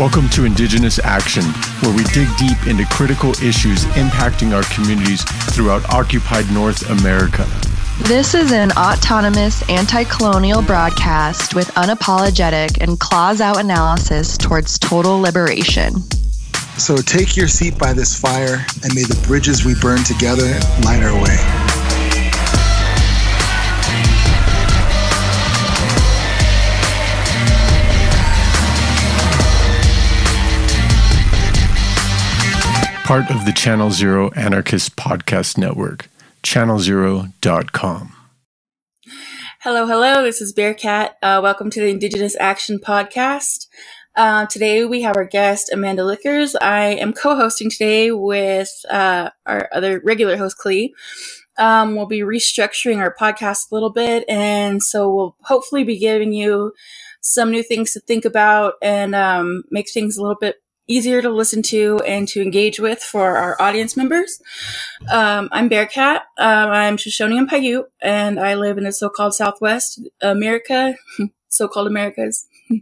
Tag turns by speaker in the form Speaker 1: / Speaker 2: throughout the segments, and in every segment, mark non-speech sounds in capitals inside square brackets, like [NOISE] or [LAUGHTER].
Speaker 1: Welcome to Indigenous Action, where we dig deep into critical issues impacting our communities throughout occupied North America.
Speaker 2: This is an autonomous, anti colonial broadcast with unapologetic and claws out analysis towards total liberation.
Speaker 3: So take your seat by this fire, and may the bridges we burn together light our way.
Speaker 1: Part of the Channel Zero Anarchist Podcast Network, channelzero.com.
Speaker 4: Hello, hello. This is Bearcat. Uh, welcome to the Indigenous Action Podcast. Uh, today we have our guest, Amanda Lickers. I am co hosting today with uh, our other regular host, Klee. Um, we'll be restructuring our podcast a little bit, and so we'll hopefully be giving you some new things to think about and um, make things a little bit easier to listen to and to engage with for our audience members. Um, I'm Bearcat. Um, I'm Shoshone and Paiute, and I live in the so-called Southwest America, [LAUGHS] so-called Americas. [LAUGHS] um,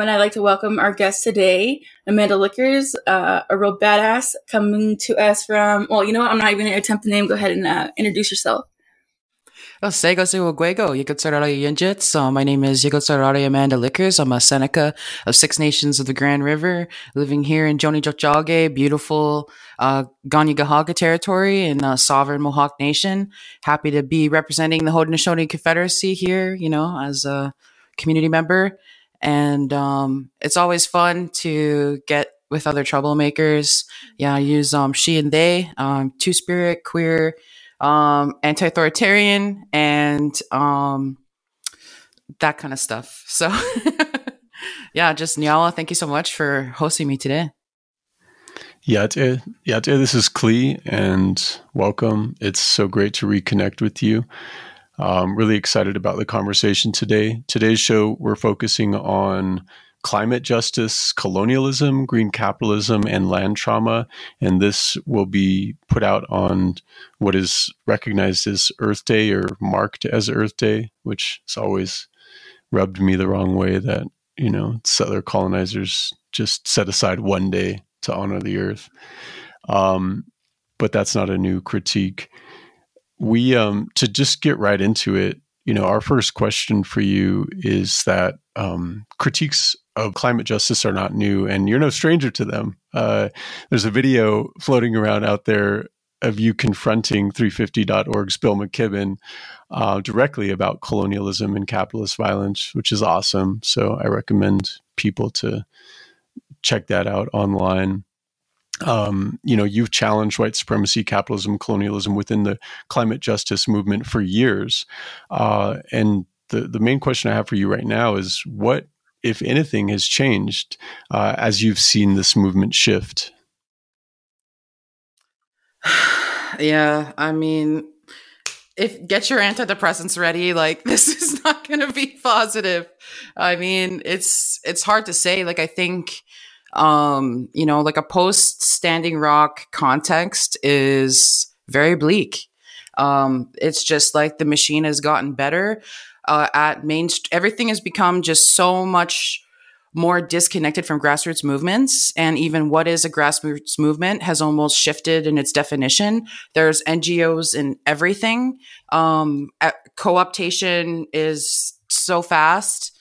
Speaker 4: and I'd like to welcome our guest today, Amanda Lickers, uh, a real badass coming to us from, well, you know what? I'm not even going to attempt the name. Go ahead and uh, introduce yourself.
Speaker 5: Sego Guego, Yinjit. So my name is Yigotsarari Amanda Lickers. I'm a Seneca of Six Nations of the Grand River, living here in Joni Jochage, beautiful uh, territory in uh, sovereign Mohawk Nation. Happy to be representing the Haudenosaunee Confederacy here, you know, as a community member. And um, it's always fun to get with other troublemakers. Yeah, I use um, she and they, um, two spirit, queer, um, anti-authoritarian, and um, that kind of stuff. So, [LAUGHS] yeah, just Nyala, thank you so much for hosting me today.
Speaker 1: Yeah, yeah, this is Klee, and welcome. It's so great to reconnect with you. I'm really excited about the conversation today. Today's show, we're focusing on climate justice, colonialism, green capitalism, and land trauma. And this will be put out on what is recognized as Earth Day or marked as Earth Day, which has always rubbed me the wrong way that, you know, settler colonizers just set aside one day to honor the earth. Um, but that's not a new critique. We, um, to just get right into it, you know, our first question for you is that um, critiques of climate justice are not new, and you're no stranger to them. Uh, there's a video floating around out there of you confronting 350.org's Bill McKibben uh, directly about colonialism and capitalist violence, which is awesome. So I recommend people to check that out online. Um, you know, you've challenged white supremacy, capitalism, colonialism within the climate justice movement for years. Uh, and the, the main question I have for you right now is what if anything, has changed uh, as you've seen this movement shift? [SIGHS]
Speaker 5: yeah, I mean, if get your antidepressants ready, like [LAUGHS] this is not going to be positive. I mean, it's it's hard to say. Like I think, um, you know, like a post Standing Rock context is very bleak. Um, it's just like the machine has gotten better uh, at main everything has become just so much more disconnected from grassroots movements and even what is a grassroots movement has almost shifted in its definition. There's ngos in everything. Um, co-optation is so fast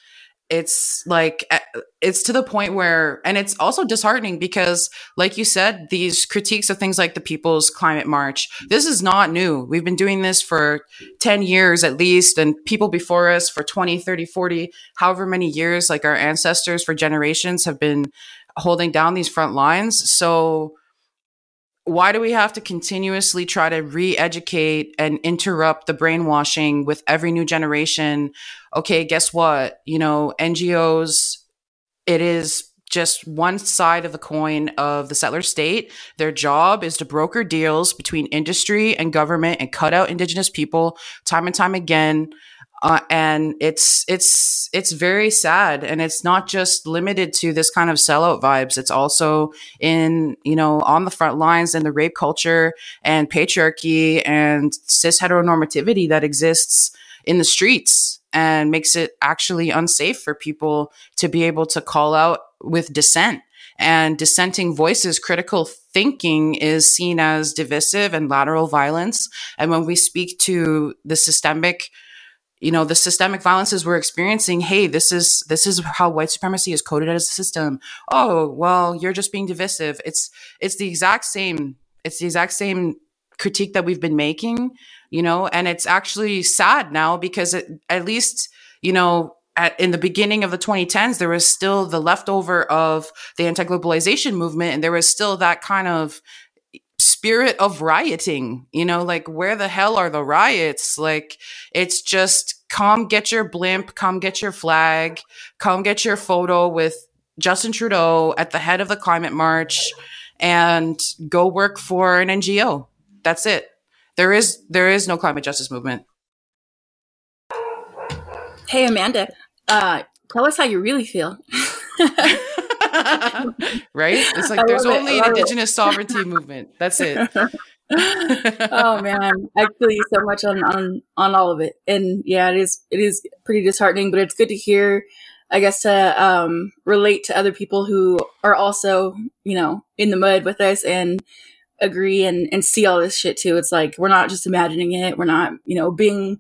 Speaker 5: it's like eh, it's to the point where and it's also disheartening because like you said these critiques of things like the people's climate march this is not new. We've been doing this for 10 years at least and people before us for 20 30 40 however many years like our ancestors for generations have been holding down these front lines. So why do we have to continuously try to re-educate and interrupt the brainwashing with every new generation okay guess what you know ngos it is just one side of the coin of the settler state. Their job is to broker deals between industry and government and cut out indigenous people time and time again. Uh, and it's it's it's very sad. And it's not just limited to this kind of sellout vibes. It's also in you know on the front lines in the rape culture and patriarchy and cis heteronormativity that exists in the streets and makes it actually unsafe for people to be able to call out with dissent. And dissenting voices, critical thinking is seen as divisive and lateral violence. And when we speak to the systemic, you know, the systemic violences we're experiencing, hey, this is this is how white supremacy is coded as a system. Oh, well, you're just being divisive. It's it's the exact same, it's the exact same critique that we've been making, you know, and it's actually sad now because it, at least, you know, at, in the beginning of the 2010s, there was still the leftover of the anti globalization movement, and there was still that kind of spirit of rioting. You know, like where the hell are the riots? Like it's just come get your blimp, come get your flag, come get your photo with Justin Trudeau at the head of the climate march, and go work for an NGO. That's it. There is there is no climate justice movement.
Speaker 4: Hey Amanda, uh, tell us how you really feel. [LAUGHS]
Speaker 5: right? It's like there's only an indigenous it. sovereignty movement. That's it. [LAUGHS] [LAUGHS]
Speaker 4: oh man, I feel you so much on, on on all of it, and yeah, it is it is pretty disheartening, but it's good to hear. I guess to um, relate to other people who are also you know in the mud with us and agree and and see all this shit too. It's like we're not just imagining it. We're not you know being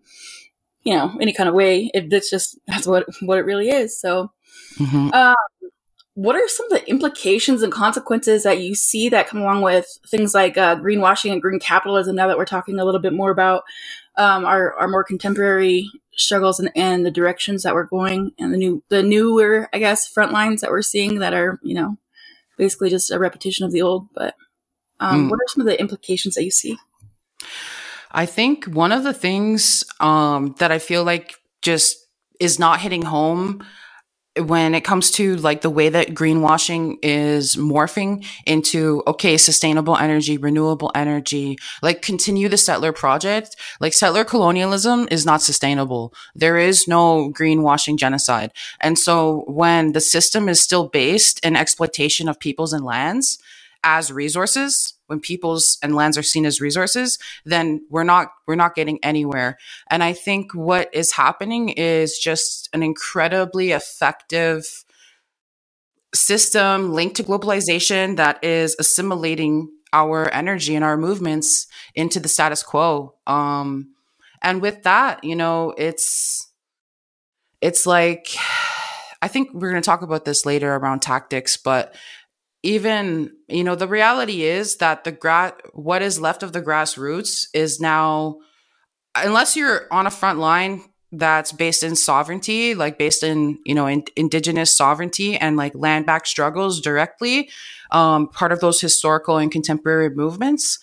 Speaker 4: you know any kind of way it's just that's what what it really is so mm-hmm. um, what are some of the implications and consequences that you see that come along with things like uh, greenwashing and green capitalism now that we're talking a little bit more about um, our, our more contemporary struggles and, and the directions that we're going and the new the newer i guess front lines that we're seeing that are you know basically just a repetition of the old but um, mm. what are some of the implications that you see
Speaker 5: I think one of the things um, that I feel like just is not hitting home when it comes to like the way that greenwashing is morphing into okay sustainable energy renewable energy like continue the settler project. Like settler colonialism is not sustainable. There is no greenwashing genocide. And so when the system is still based in exploitation of peoples and lands as resources when peoples and lands are seen as resources then we're not we're not getting anywhere. And i think what is happening is just an incredibly effective system linked to globalization that is assimilating our energy and our movements into the status quo. Um and with that you know it's it's like [SIGHS] i think we're going to talk about this later around tactics but even you know the reality is that the grass what is left of the grassroots is now unless you're on a front line that's based in sovereignty like based in you know in, indigenous sovereignty and like land back struggles directly um, part of those historical and contemporary movements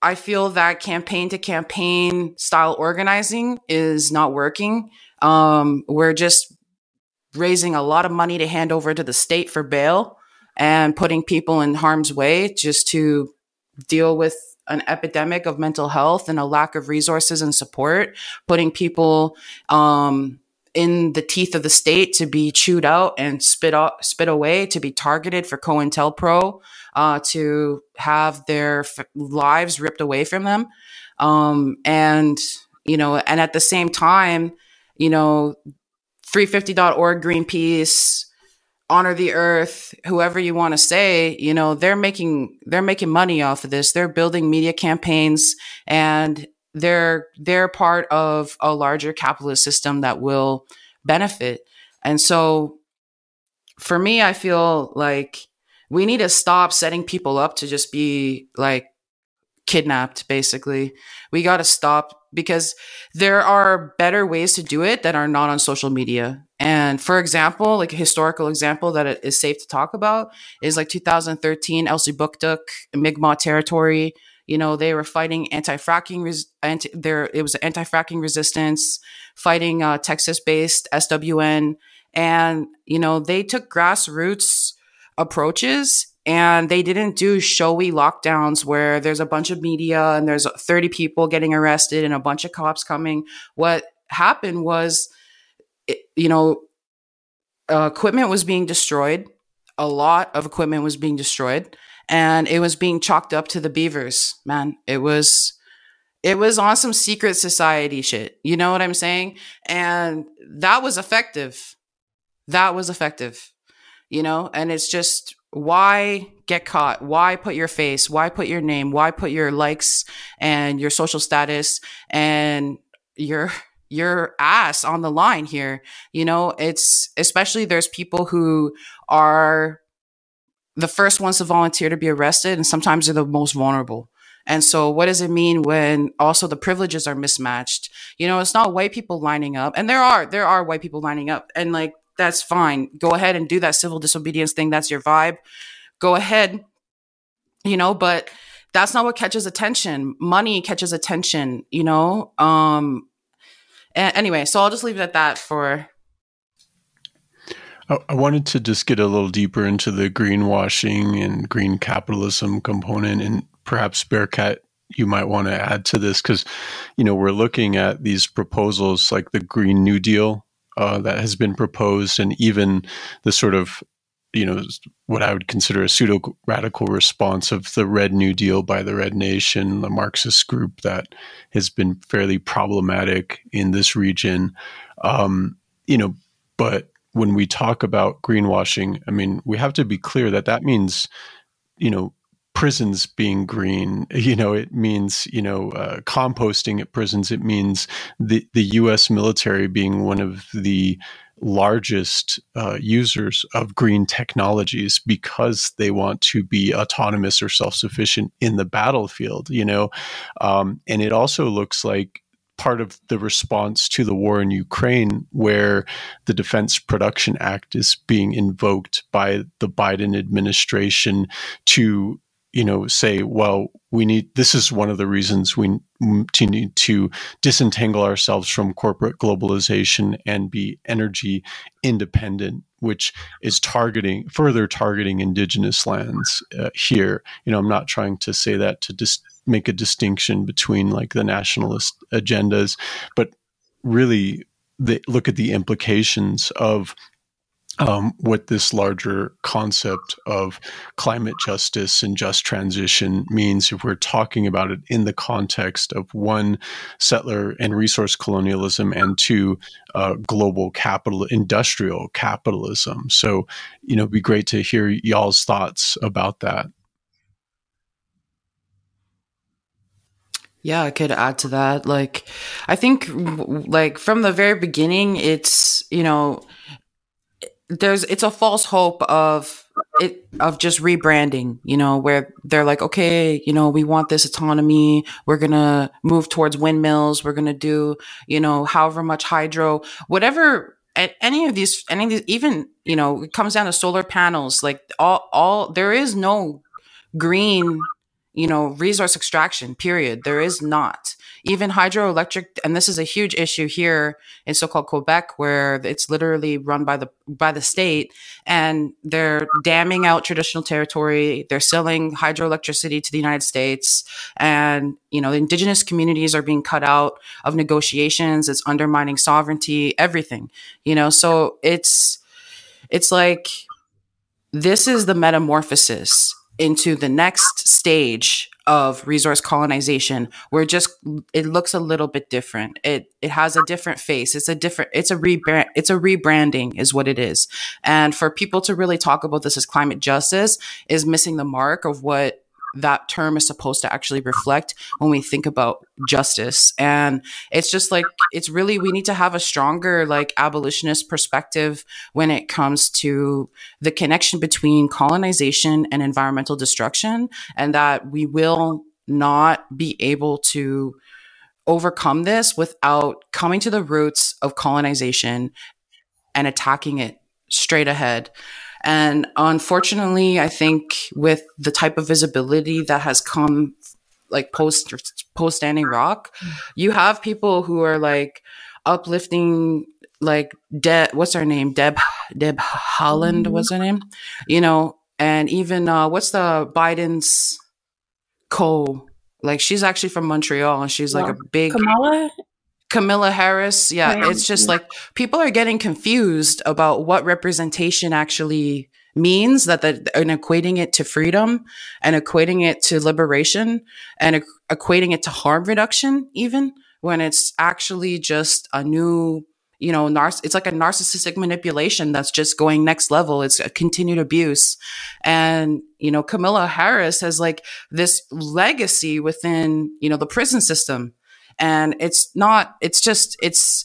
Speaker 5: i feel that campaign to campaign style organizing is not working. Um, we're just raising a lot of money to hand over to the state for bail and putting people in harm's way just to deal with an epidemic of mental health and a lack of resources and support, putting people um, in the teeth of the state to be chewed out and spit out, spit away, to be targeted for COINTELPRO, uh, to have their f- lives ripped away from them, um, and you know, and at the same time, you know, 350.org, Greenpeace, honor the earth whoever you want to say you know they're making they're making money off of this. They're building media campaigns and they're they're part of a larger capitalist system that will benefit. And so for me i feel like we need to stop setting people up to just be like kidnapped basically. We got to stop because there are better ways to do it that are not on social media and for example, like a historical example that it is safe to talk about is like 2013 Elsipogtog, Mi'kmaq territory. You know, they were fighting anti-fracking, res- anti- there it was anti-fracking resistance, fighting uh, Texas-based SWN, and you know they took grassroots approaches and they didn't do showy lockdowns where there's a bunch of media and there's 30 people getting arrested and a bunch of cops coming. What happened was you know, uh, equipment was being destroyed. A lot of equipment was being destroyed, and it was being chalked up to the beavers. Man, it was it was on some secret society shit. You know what I'm saying? And that was effective. That was effective. you know, and it's just why get caught? Why put your face? Why put your name? Why put your likes and your social status and your your ass on the line here? You know, it's especially there's people who are the first ones to volunteer to be arrested and sometimes they're the most vulnerable. And so what does it mean when also the privileges are mismatched? You know, it's not white people lining up. And there are there are white people lining up and like that's fine. Go ahead and do that civil disobedience thing. That's your vibe. Go ahead. You know, but that's not what catches attention. Money catches attention, you know? Um anyway, so I'll just leave it at that for
Speaker 1: I wanted to just get a little deeper into the greenwashing and green capitalism component, and perhaps Bearcat, you might want to add to this because, you know, we're looking at these proposals like the Green New Deal uh, that has been proposed, and even the sort of, you know, what I would consider a pseudo radical response of the Red New Deal by the Red Nation, the Marxist group that has been fairly problematic in this region. Um, you know, but when we talk about greenwashing, I mean, we have to be clear that that means, you know, prisons being green. You know, it means you know uh, composting at prisons. It means the the U.S. military being one of the largest uh, users of green technologies because they want to be autonomous or self sufficient in the battlefield. You know, um, and it also looks like part of the response to the war in Ukraine, where the Defense Production Act is being invoked by the Biden administration to you know say well we need this is one of the reasons we need to disentangle ourselves from corporate globalization and be energy independent which is targeting further targeting indigenous lands uh, here. You know i'm not trying to say that to just make a distinction between like the nationalist agendas but really they look at the implications of um, what this larger concept of climate justice and just transition means if we're talking about it in the context of one settler and resource colonialism and two uh, global capital industrial capitalism so you know it'd be great to hear y'all's thoughts about that
Speaker 5: Yeah, I could add to that. Like, I think, like, from the very beginning, it's, you know, there's it's a false hope of it of just rebranding you know where they're like okay you know we want this autonomy. We're gonna move towards windmills. We're gonna do you know however much hydro. Whatever any of these any of these even you know it comes down to solar panels like all all there is no green you know resource extraction period. There is not even hydroelectric and this is a huge issue here in so-called quebec where it's literally run by the by the state and they're damming out traditional territory. They're selling hydroelectricity to the united states and you know the indigenous communities are being cut out of negotiations. It's undermining sovereignty everything you know? So it's it's like this is the metamorphosis into the next stage of resource colonization where just it looks a little bit different. It it has a different face. It's a different it's a rebrand it's a rebranding is what it is. And for people to really talk about this as climate justice is missing the mark of what that term is supposed to actually reflect when we think about justice. And it's just like, it's really, we need to have a stronger, like, abolitionist perspective when it comes to the connection between colonization and environmental destruction, and that we will not be able to overcome this without coming to the roots of colonization and attacking it straight ahead. And unfortunately, I think with the type of visibility that has come like post post Standing Rock, you have people who are like uplifting like Deb what's her name? Deb Deb Haaland, was her name? You know, and even uh what's the Biden's co like she's actually from Montreal and she's like a big
Speaker 4: Kamala
Speaker 5: Kamala Harris. Yeah, it's just like people are getting confused about what representation actually means that the, and equating it to freedom and equating it to liberation and equating it to harm reduction even when it's actually just a new you know, nar- it's like a narcissistic manipulation that's just going next level. It's a continued abuse. And, you know, Kamala Harris has like this legacy within, you know, the prison system. And it's not, it's just, it's,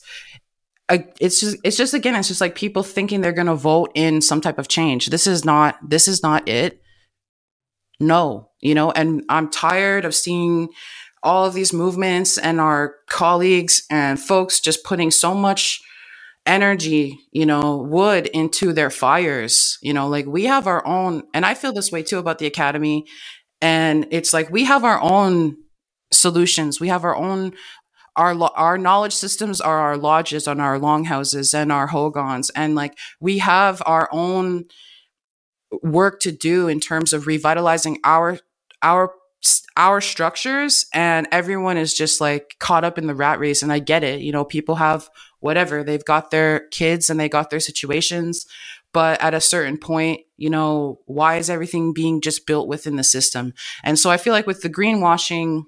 Speaker 5: it's just it's just again it's just like people thinking they're going to vote in some type of change this is not this is not it no you know and i'm tired of seeing all of these movements and our colleagues and folks just putting so much energy, you know, wood into their fires. You know, like we have our own, and I feel this way too about the academy. And it's like we have our own solutions. We have our own our our knowledge systems are our lodges and our longhouses and our hogans and like we have our own work to do in terms of revitalizing our our our structures and everyone is just like caught up in the rat race and i get it you know people have whatever. They've got their kids and they got their situations. But at a certain point, you know, why is everything being just built within the system? And so I feel like with the greenwashing,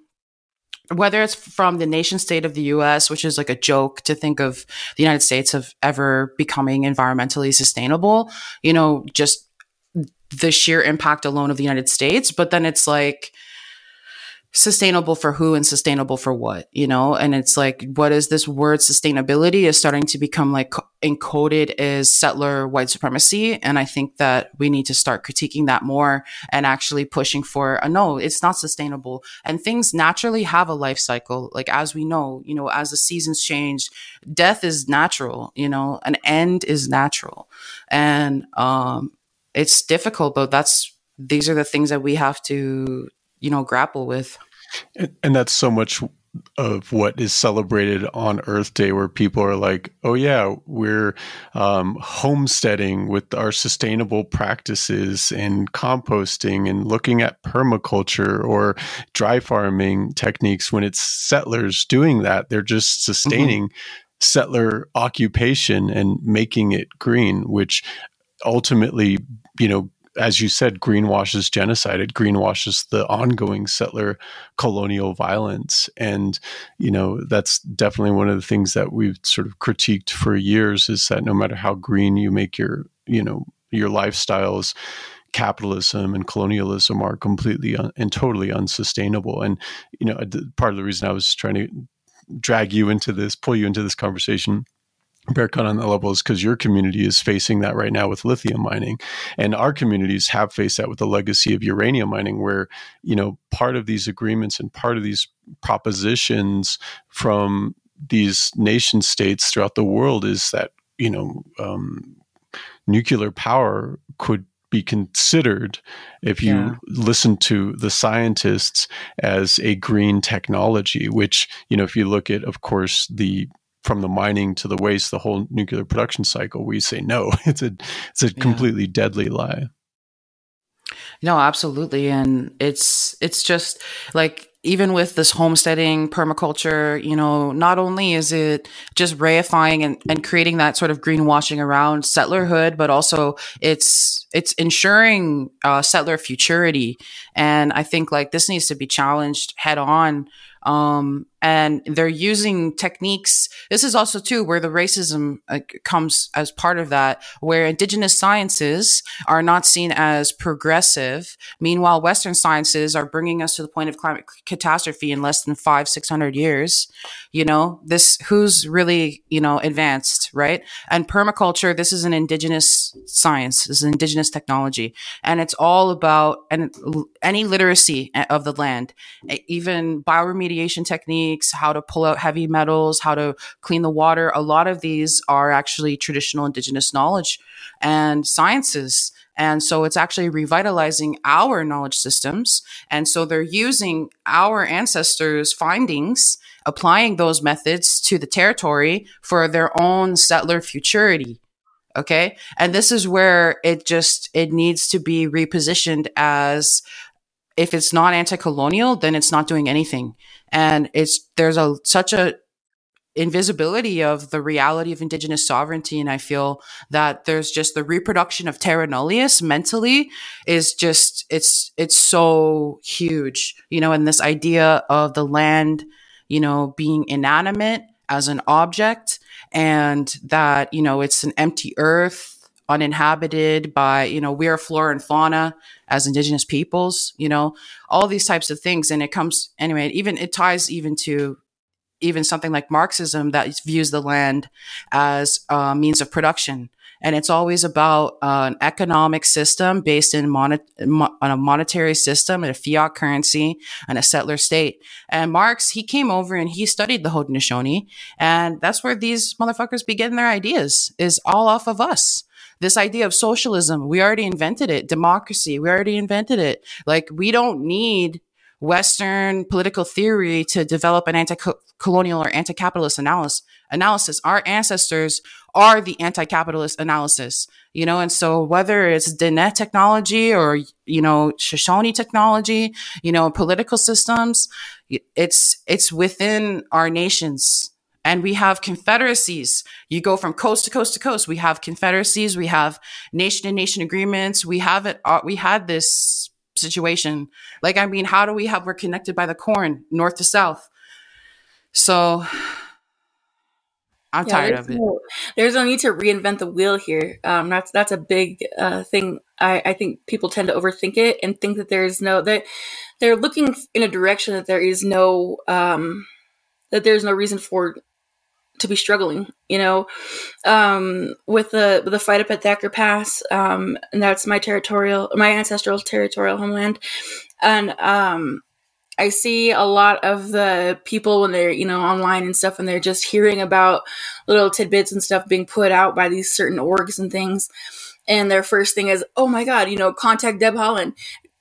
Speaker 5: whether it's from the nation state of the US, which is like a joke to think of the United States of ever becoming environmentally sustainable, you know, just the sheer impact alone of the United States. But then it's like, sustainable for who and sustainable for what, you know? And it's like, what is this word sustainability is starting to become like encoded as settler white supremacy. And I think that we need to start critiquing that more and actually pushing for a no, it's not sustainable. And things naturally have a life cycle. Like, as we know, you know, as the seasons change, death is natural, you know, an end is natural. And, um, it's difficult, but that's, these are the things that we have to you know grapple with
Speaker 1: and, and that's so much of what is celebrated on Earth Day, where people are like, "Oh yeah, we're um, homesteading with our sustainable practices and composting and looking at permaculture or dry farming techniques." When it's settlers doing that, they're just sustaining mm-hmm. settler occupation and making it green, which ultimately, you know, as you said, greenwashes genocide. It greenwashes the ongoing settler colonial violence. And, you know, that's definitely one of the things that we've sort of critiqued for years is that no matter how green you make your, you know, your lifestyles, capitalism and colonialism are completely un- and totally unsustainable. And, you know, part of the reason I was trying to drag you into this, pull you into this conversation Bearcat on that level is because your community is facing that right now with lithium mining, and our communities have faced that with the legacy of uranium mining, where you know part of these agreements and part of these propositions from these nation states throughout the world is that you know um, nuclear power could be considered if you yeah. listen to the scientists as a green technology which you know if you look at of course the from the mining to the waste, the whole nuclear production cycle, we say no. [LAUGHS] It's a it's a yeah. completely deadly lie.
Speaker 5: No, absolutely, and it's it's just like even with this homesteading permaculture, you know, not only is it just reifying and, and creating that sort of greenwashing around settlerhood, but also it's it's ensuring uh, settler futurity. And I think like this needs to be challenged head on um, and they're using techniques. This is also too where the racism uh, comes as part of that, where indigenous sciences are not seen as progressive. Meanwhile, Western sciences are bringing us to the point of climate catastrophe in less than five, six hundred years. You know, this who's really you know advanced, right? And permaculture. This is an indigenous science. This is indigenous technology, and it's all about and any literacy of the land, even bioremediation techniques, how to pull out heavy metals, how to clean the water. A lot of these are actually traditional indigenous knowledge and sciences. And so it's actually revitalizing our knowledge systems. And so they're using our ancestors' findings, applying those methods to the territory for their own settler futurity okay and this is where it just it needs to be repositioned as if it's not anti-colonial, then it's not doing anything. And it's there's a such a invisibility of the reality of indigenous sovereignty and i feel that there's just the reproduction of terra nullius mentally is just it's it's so huge you know and this idea of the land you know being inanimate as an object and that, you know, it's an empty earth uninhabited by, you know, we're flora and fauna as indigenous peoples, you know, all these types of things. And it comes anyway, even it ties even to even something like Marxism that views the land as a means of production. And it's always about uh, an economic system based in mon- on a monetary system and a fiat currency and a settler state. And Marx, he came over and he studied the Haudenosaunee. And that's where these motherfuckers be getting their ideas is all off of us this idea of socialism, we already invented it. Democracy, we already invented it. Like we don't need Western political theory to develop an anti-colonial or anti-capitalist analysis. Analysis. Our ancestors are the anti-capitalist analysis, you know, and so whether it's Diné technology or you know Shoshone technology, you know, political systems, it's it's within our nations and we have confederacies. You go from coast to coast to coast. We have confederacies. We have nation to nation agreements. We have it. Uh, we had this situation. Like, I mean, how do we have, we're connected by the corn, north to south. So I'm yeah, tired of it.
Speaker 4: No, there's no need to reinvent the wheel here. Um, that's, that's a big, uh, thing. I, I think people tend to overthink it and think that there's no, that they're looking in a direction that there is no, um, that there's no reason for to be struggling, you know, um, with the with the fight up at Thacker Pass, um, and that's my territorial, my ancestral territorial homeland, and um, I see a lot of the people when they're you know online and stuff, and they're just hearing about little tidbits and stuff being put out by these certain orgs and things, and their first thing is, oh my god, you know, contact Deb Haaland.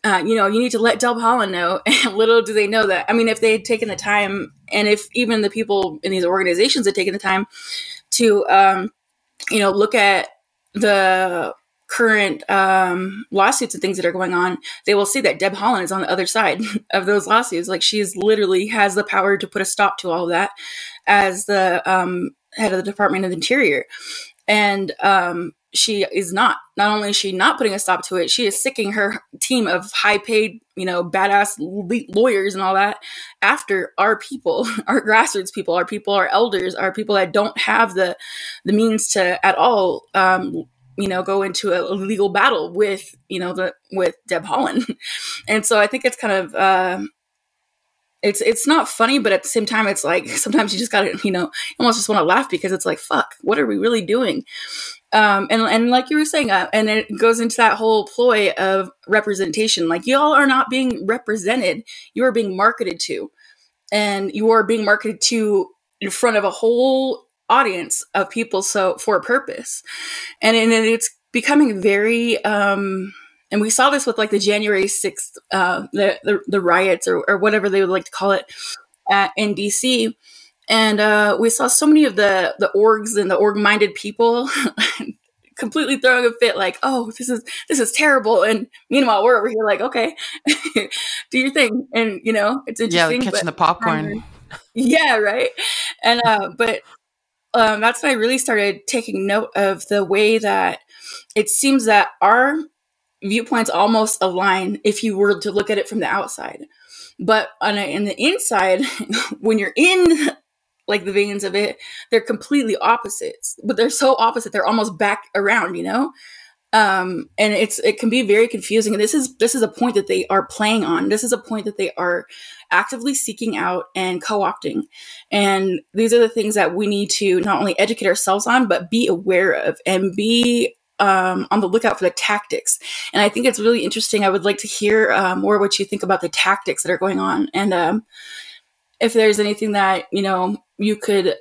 Speaker 4: Uh, you know, you need to let Deb Haaland know. [LAUGHS] And little do they know that. I mean, if they had taken the time and if even the people in these organizations had taken the time to um, you know look at the current um, lawsuits and things that are going on, they will see that Deb Haaland is on the other side [LAUGHS] of those lawsuits. Like she's literally has the power to put a stop to all of that as the um, head of the Department of Interior. And um, she is not. Not only is she not putting a stop to it, she is sicking her team of high paid, you know, badass lawyers and all that after our people, [LAUGHS] our grassroots people, our people, our elders, our people that don't have the the means to at all um, you know go into a legal battle with you know the with Deb Haaland. [LAUGHS] and so I think it's kind of uh, it's it's not funny, but at the same time, it's like [LAUGHS] sometimes you just gotta, you know, almost just want to laugh because it's like, fuck, what are we really doing? Um, and and like you were saying, uh, and it goes into that whole ploy of representation. Like y'all are not being represented; you are being marketed to, and you are being marketed to in front of a whole audience of people. So for a purpose, and and it's becoming very. Um, and we saw this with like the January 6th, uh, the, the, the riots or, or whatever they would like to call it at, in DC. And uh, we saw so many of the, the orgs and the org minded people [LAUGHS] completely throwing a fit like, oh, this is, this is terrible. And meanwhile, we're over here like, okay, [LAUGHS] do your thing. And, you know, it's interesting.
Speaker 5: Yeah, catching the popcorn. [LAUGHS]
Speaker 4: yeah, right. And, uh, but um, that's when I really started taking note of the way that it seems that our viewpoints almost align if you were to look at it from the outside. But on a, in the inside, when you're in like the veins of it, they're completely opposites. But they're so opposite, they're almost back around, you know? Um, and it's it can be very confusing. And this is this is a point that they are playing on. This is a point that they are actively seeking out and co-opting. And these are the things that we need to not only educate ourselves on, but be aware of and be um, on the lookout for the tactics. And I think it's really interesting. I would like to hear uh, more what you think about the tactics that are going on, and um, if there's anything that you know you could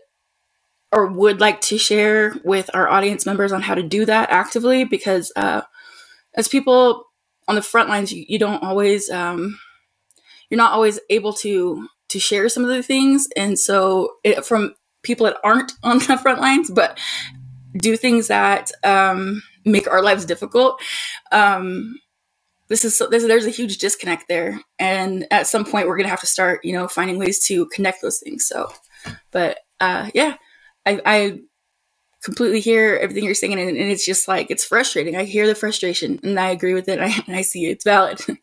Speaker 4: or would like to share with our audience members on how to do that actively, because uh, as people on the front lines, you, you don't always um, you're not always able to to share some of the things, and so it, from people that aren't [LAUGHS] on the front lines, but do things that um, make our lives difficult. Um, this is this, there's a huge disconnect there, and at some point we're gonna have to start, you know, finding ways to connect those things. So, but uh, yeah, I, I completely hear everything you're saying, and, and, it's just like it's frustrating. I hear the frustration, and I agree with it, and I, and I see it. It's valid. [LAUGHS]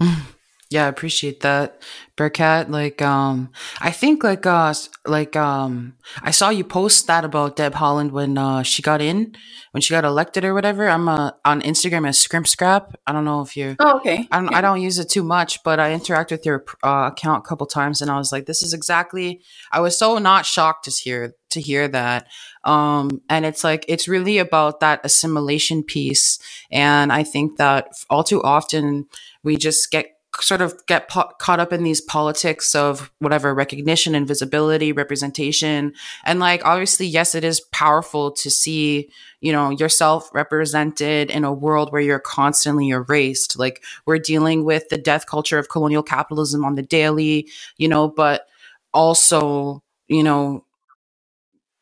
Speaker 4: [LAUGHS]
Speaker 5: Yeah, I appreciate that, Bearcat, Like, um, I think like, uh, like, um, I saw you post that about Deb Haaland when, uh, she got in, when she got elected or whatever. I'm, uh, on Instagram as Scrimp Scrap. I don't know if you're,
Speaker 4: Oh, okay.
Speaker 5: I don't,
Speaker 4: Yeah.
Speaker 5: I don't use it too much, but I interact with your uh, account a couple times, and I was like, "This is exactly." I was so not shocked to hear to hear that, um, and it's like it's really about that assimilation piece, and I think that all too often we just get sort of get po- caught up in these politics of whatever recognition and visibility representation. And like obviously yes it is powerful to see you know yourself represented in a world where you're constantly erased. Like we're dealing with the death culture of colonial capitalism on the daily you know but also you know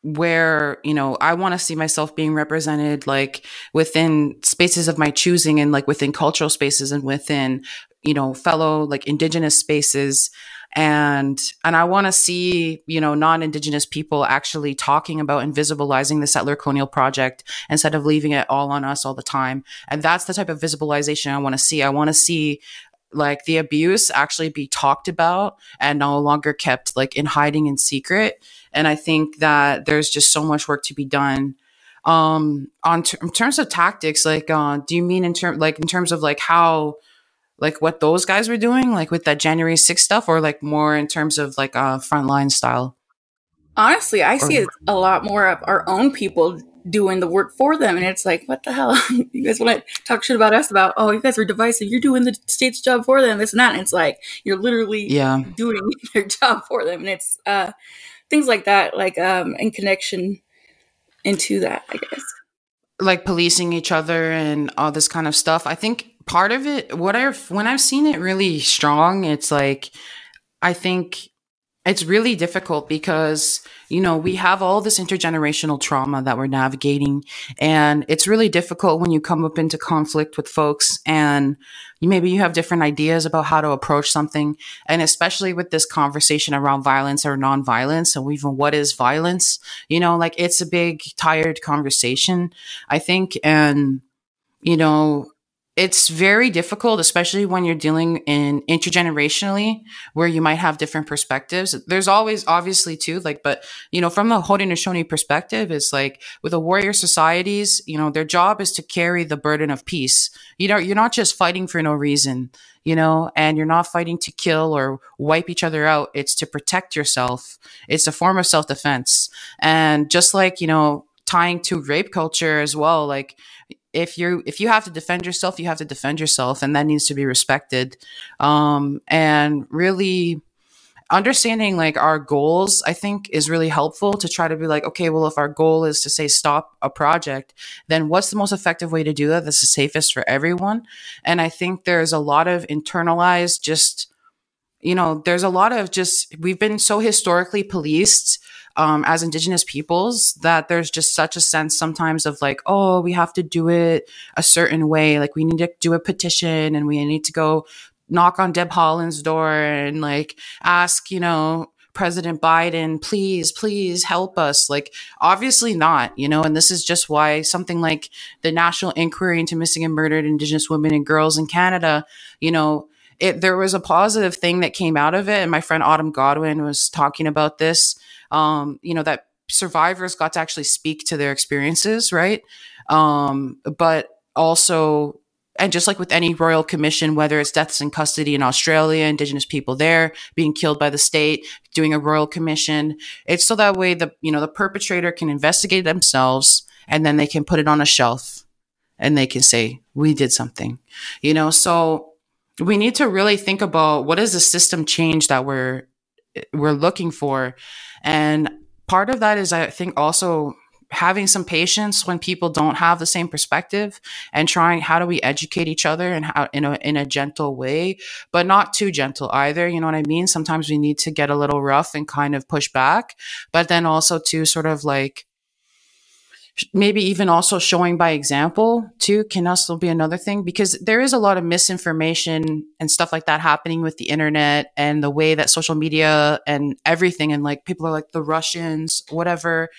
Speaker 5: where you know i want to see myself being represented like within spaces of my choosing and like within cultural spaces and within you know fellow like indigenous spaces. And and i want to see you know non-indigenous people actually talking about and visibilizing the settler colonial project instead of leaving it all on us all the time. And that's the type of visibilization i want to see. I want to see like the abuse actually be talked about and no longer kept like in hiding in secret. And i think that there's just so much work to be done. Um on ter- in terms of tactics like uh do you mean in terms like in terms of like how like what those guys were doing like with that january 6th stuff or like more in terms of like uh frontline style
Speaker 4: Honestly, I see
Speaker 5: Or-
Speaker 4: it a lot more of our own people doing the work for them, and it's like, what the hell? [LAUGHS] you guys want to talk shit about us about? Oh, you guys are divisive. You're doing the state's job for them. This and that. And it's like you're literally
Speaker 5: yeah
Speaker 4: doing [LAUGHS] their job for them, and it's uh, things like that, like um, in connection into that, I guess.
Speaker 5: like policing each other and all this kind of stuff. I think part of it, what I when I've seen it really strong, it's like I think it's really difficult because you know we have all this intergenerational trauma that we're navigating, and it's really difficult when you come up into conflict with folks and you maybe you have different ideas about how to approach something and especially with this conversation around violence or nonviolence and even what is violence you know like it's a big tired conversation i think and you know it's very difficult especially when you're dealing in intergenerationally where you might have different perspectives. There's always obviously too like but you know from the haudenosaunee perspective it's like with the warrior societies you know their job is to carry the burden of peace. You know you're not just fighting for no reason you know and you're not fighting to kill or wipe each other out. It's to protect yourself. It's a form of self-defense. And just like you know tying to rape culture as well like if you if you have to defend yourself you have to defend yourself and that needs to be respected. Um and really understanding like our goals i think is really helpful to try to be like okay well if our goal is to say stop a project then what's the most effective way to do that that's the safest for everyone? And i think there's a lot of internalized just you know there's a lot of just we've been so historically policed um, as indigenous peoples that there's just such a sense sometimes of like oh we have to do it a certain way. Like we need to do a petition and we need to go knock on deb haaland's door and like ask you know president biden please please help us. Like obviously not you know and this is just why something like the national inquiry into missing and murdered indigenous women and girls in canada you know it there was a positive thing that came out of it. And my friend autumn godwin was talking about this um you know that survivors got to actually speak to their experiences right? Um but also and just like with any royal commission whether it's deaths in custody in australia indigenous people there being killed by the state doing a royal commission it's so that way the you know the perpetrator can investigate themselves and then they can put it on a shelf and they can say we did something you know? So we need to really think about what is the system change that we're we're looking for. And part of that is i think also having some patience when people don't have the same perspective and trying how do we educate each other and how in a in a gentle way but not too gentle either you know what i mean? Sometimes we need to get a little rough and kind of push back but then also to sort of like maybe even also showing by example too can also be another thing because there is a lot of misinformation and stuff like that happening with the internet and the way that social media and everything and like people are like the russians whatever.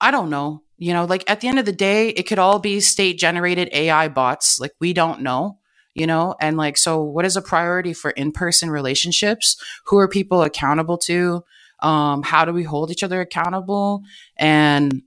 Speaker 5: I don't know you know like at the end of the day it could all be state generated ai bots like we don't know you know? And like so what is a priority for in-person relationships? Who are people accountable to? Um how do we hold each other accountable? And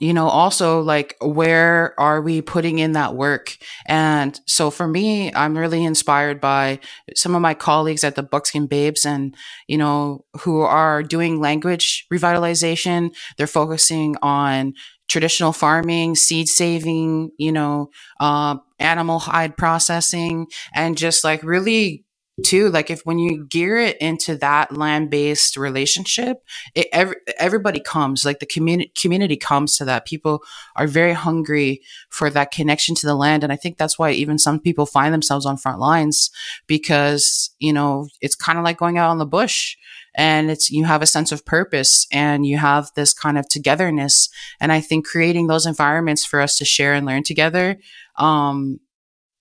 Speaker 5: you know also like where are we putting in that work? And so for me i'm really inspired by some of my colleagues at the buckskin babes and you know who are doing language revitalization. They're focusing on traditional farming seed saving you know uh, animal hide processing and just like really too like if when you gear it into that land-based relationship it, every, everybody comes like the community community comes to that. People are very hungry for that connection to the land and i think that's why even some people find themselves on front lines because you know it's kind of like going out on the bush and it's you have a sense of purpose and you have this kind of togetherness and i think creating those environments for us to share and learn together um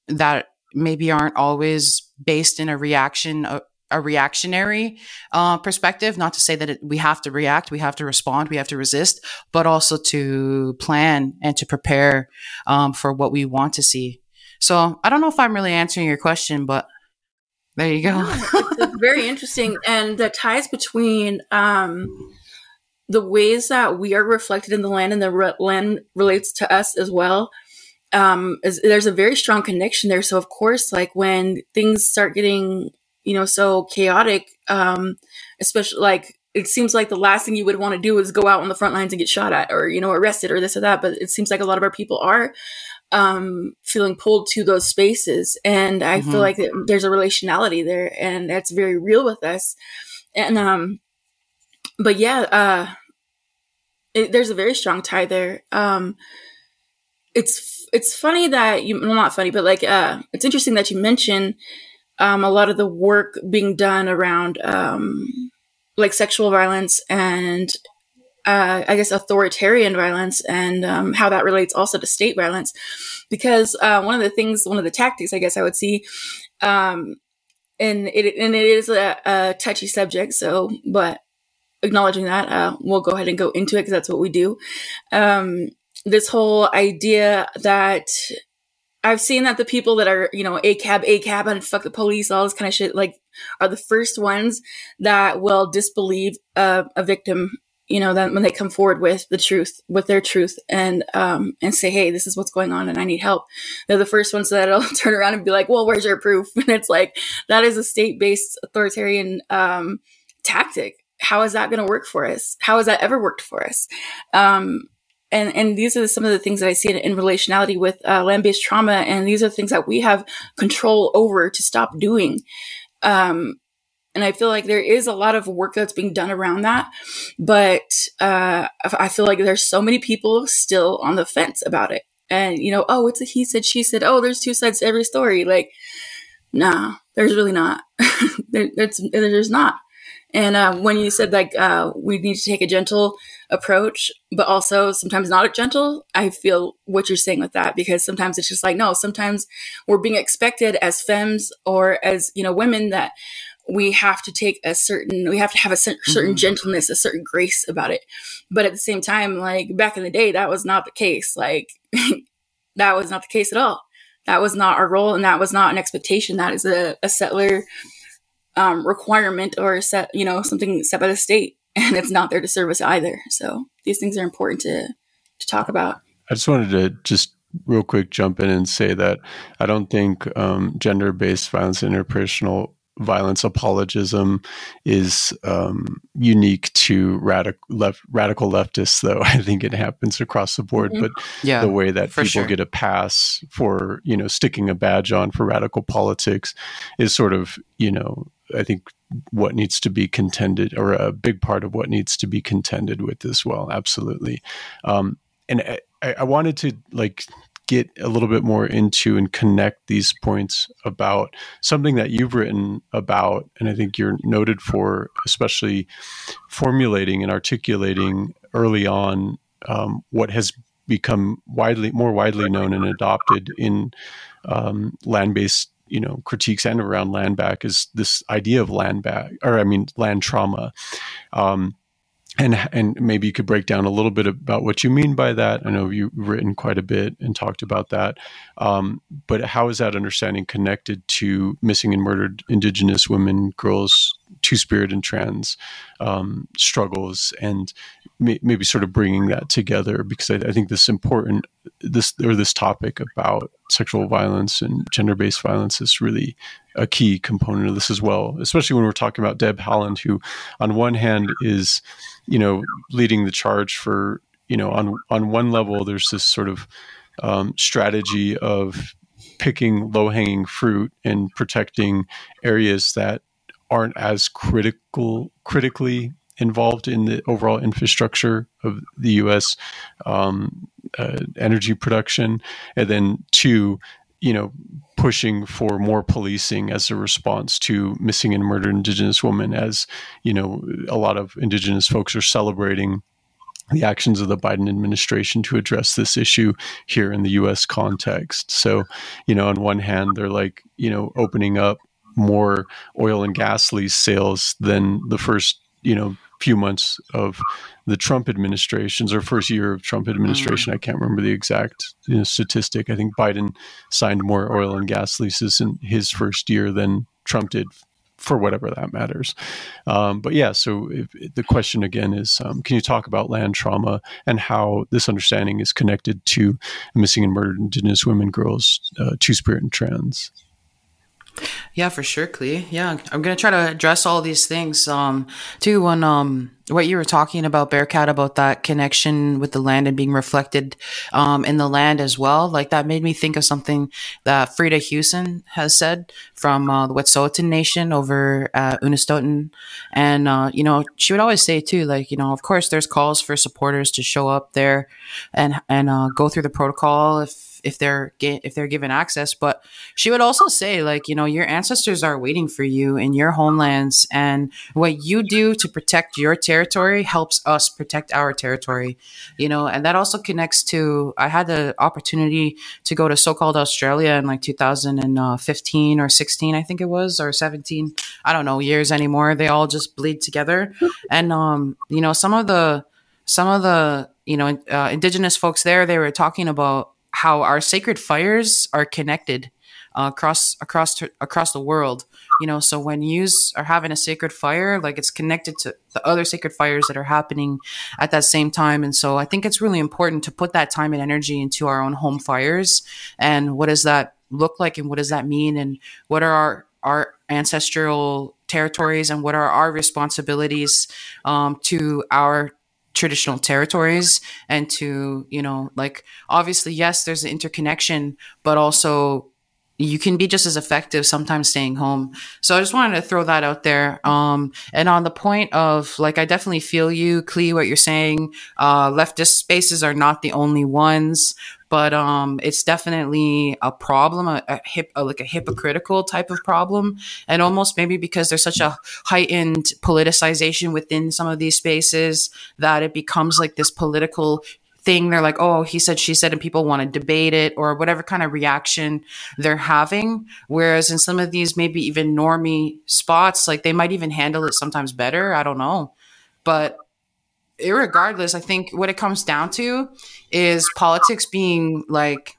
Speaker 5: that maybe aren't always based in a reaction a, a reactionary uh, perspective. Not to say that it, we have to react we have to respond we have to resist but also to plan and to prepare um, for what we want to see. So i don't know if i'm really answering your question but there you go.
Speaker 4: It's, [LAUGHS] very interesting. And the ties between um, the ways that we are reflected in the land and the re- land relates to us as well um, is, there's a very strong connection there. So of course, like when things start getting, you know, so chaotic, um, especially like it seems like the last thing you would want to do is go out on the front lines and get shot at or, you know, arrested or this or that. But it seems like a lot of our people are, um, feeling pulled to those spaces. And I mm-hmm. feel like there's a relationality there and that's very real with us. And, um, but yeah, uh, it, there's a very strong tie there. Um, it's it's funny that you well not funny but like uh it's interesting that you mention um a lot of the work being done around um like sexual violence and uh, I guess authoritarian violence and um, how that relates also to state violence, because uh, one of the things, one of the tactics, I guess I would see, um, and it and it is a, a, touchy subject. So, but acknowledging that, uh, we'll go ahead and go into it because that's what we do. Um, this whole idea that I've seen that the people that are, you know, ACAB, ACAB, and fuck the police, all this kind of shit, like, are the first ones that will disbelieve a victim. You know, that when they come forward with the truth, with their truth, and um, and say, "Hey, this is what's going on, and I need help." They're the first ones that'll [LAUGHS] turn around and be like, "Well, where's your proof?" [LAUGHS] And it's like that is a state-based authoritarian um, tactic. How is that going to work for us? How has that ever worked for us? Um, and and these are some of the things that I see in, in relationality with uh, land based trauma, and these are things that we have control over to stop doing. Um, and I feel like there is a lot of work that's being done around that, but uh, I feel like there's so many people still on the fence about it. And you know, oh, it's a he said, she said. Oh, there's two sides to every story. Like, nah, there's really not. [LAUGHS] there, there's not. And uh, when you said like uh, we need to take a gentle approach, but also sometimes not a gentle, I feel what you're saying with that because sometimes it's just like no, sometimes we're being expected as femmes or as you know women that we have to take a certain we have to have a certain mm-hmm. gentleness a certain grace about it. But at the same time like back in the day that was not the case. Like [LAUGHS] that was not the case at all. That was not our role and that was not an expectation. That is a, a settler um, requirement or set, you know, something set by the state, [LAUGHS] and it's not there to service either. So these things are important to to talk about.
Speaker 1: I just wanted to just real quick jump in and say that I don't think um, gender based violence, interpersonal violence apologism is um, unique to radical left, radical leftists, though. [LAUGHS] I think it happens across the board. Mm-hmm. But yeah, the way that people sure. get a pass for you know sticking a badge on for radical politics is sort of you know I think what needs to be contended, or a big part of what needs to be contended with as well. Absolutely. Um, and I, I wanted to like get a little bit more into and connect these points about something that you've written about, and I think you're noted for, especially formulating and articulating early on um, what has become widely more widely known and adopted in um, land-based you know critiques and around land back is this idea of land back or i mean land trauma. Um, and and maybe you could break down a little bit about what you mean by that. I know you've written quite a bit and talked about that, um, but how is that understanding connected to missing and murdered Indigenous women, girls, Two Spirit, and trans um, struggles, and may, maybe sort of bringing that together? Because I, I think this important this or this topic about sexual violence and gender based violence is really a key component of this as well, especially when we're talking about Deb Haaland, who, on one hand, is you know leading the charge for you know on on one level there's this sort of um, strategy of picking low hanging fruit and protecting areas that aren't as critical critically involved in the overall infrastructure of the U.S. Um, uh, energy production, and then two, you know, pushing for more policing as a response to missing and murdered Indigenous women, as you know, a lot of Indigenous folks are celebrating the actions of the Biden administration to address this issue here in the U.S. context. So, you know, on one hand, they're like, you know, opening up more oil and gas lease sales than the first, you know, few months of the Trump administration's or first year of Trump administration. Mm-hmm. I can't remember the exact you know, statistic. I think Biden signed more oil and gas leases in his first year than Trump did for whatever that matters. Um, but yeah, so if, the question again is um, can you talk about land trauma and how this understanding is connected to missing and murdered Indigenous women, girls, uh, Two Spirit, and trans?
Speaker 5: Yeah, for sure, Klee. Yeah, I'm gonna try to address all these things. Um, too, when um, what you were talking about, Bearcat, about that connection with the land and being reflected, um, in the land as well. Like that made me think of something that Freda Huson has said from uh, the Wet'suwet'en Nation over at Unist'ot'en, and uh, you know, she would always say too, like you know, of course, there's calls for supporters to show up there and and uh, go through the protocol if if they're if they're given access. But she would also say, like, you know, your ancestors are waiting for you in your homelands, and what you do to protect your territory helps us protect our territory. You know, and that also connects to. I had the opportunity to go to so-called Australia in like 2015 or 16, I think it was, or 17. I don't know years anymore. They all just bleed together, and um, you know, some of the some of the you know uh, indigenous folks there they were talking about how our sacred fires are connected uh, across across across the world. You know, so when you are having a sacred fire, like it's connected to the other sacred fires that are happening at that same time. And so I think it's really important to put that time and energy into our own home fires. And what does that look like, and what does that mean, and what are our our ancestral territories, and what are our responsibilities um, to our traditional territories and to you know like obviously yes there's an interconnection but also you can be just as effective sometimes staying home. So I just wanted to throw that out there. Um, and on the point of like, I definitely feel you, Klee, what you're saying. Uh, leftist spaces are not the only ones, but um, it's definitely a problem, a, a hip, a, like a hypocritical type of problem, and almost maybe because there's such a heightened politicization within some of these spaces that it becomes like this political thing. They're like oh he said she said and people want to debate it or whatever kind of reaction they're having. Whereas in some of these maybe even normie spots like they might even handle it sometimes better. I don't know. But regardless i think what it comes down to is politics being like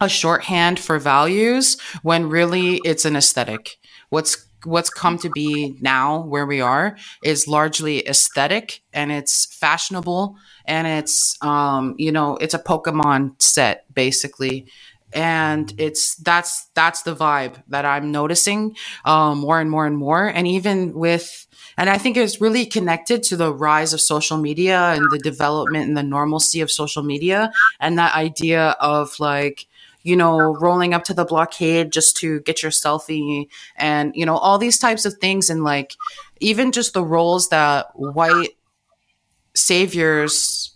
Speaker 5: a shorthand for values when really it's an aesthetic. What's what's come to be now where we are is largely aesthetic and it's fashionable and it's um you know it's a pokemon set basically. And it's that's that's the vibe that i'm noticing um more and more and more. And even with and i think it's really connected to the rise of social media and the development and the normalcy of social media and that idea of like you know, rolling up to the blockade just to get your selfie and, you know, all these types of things. And like, even just the roles that white saviors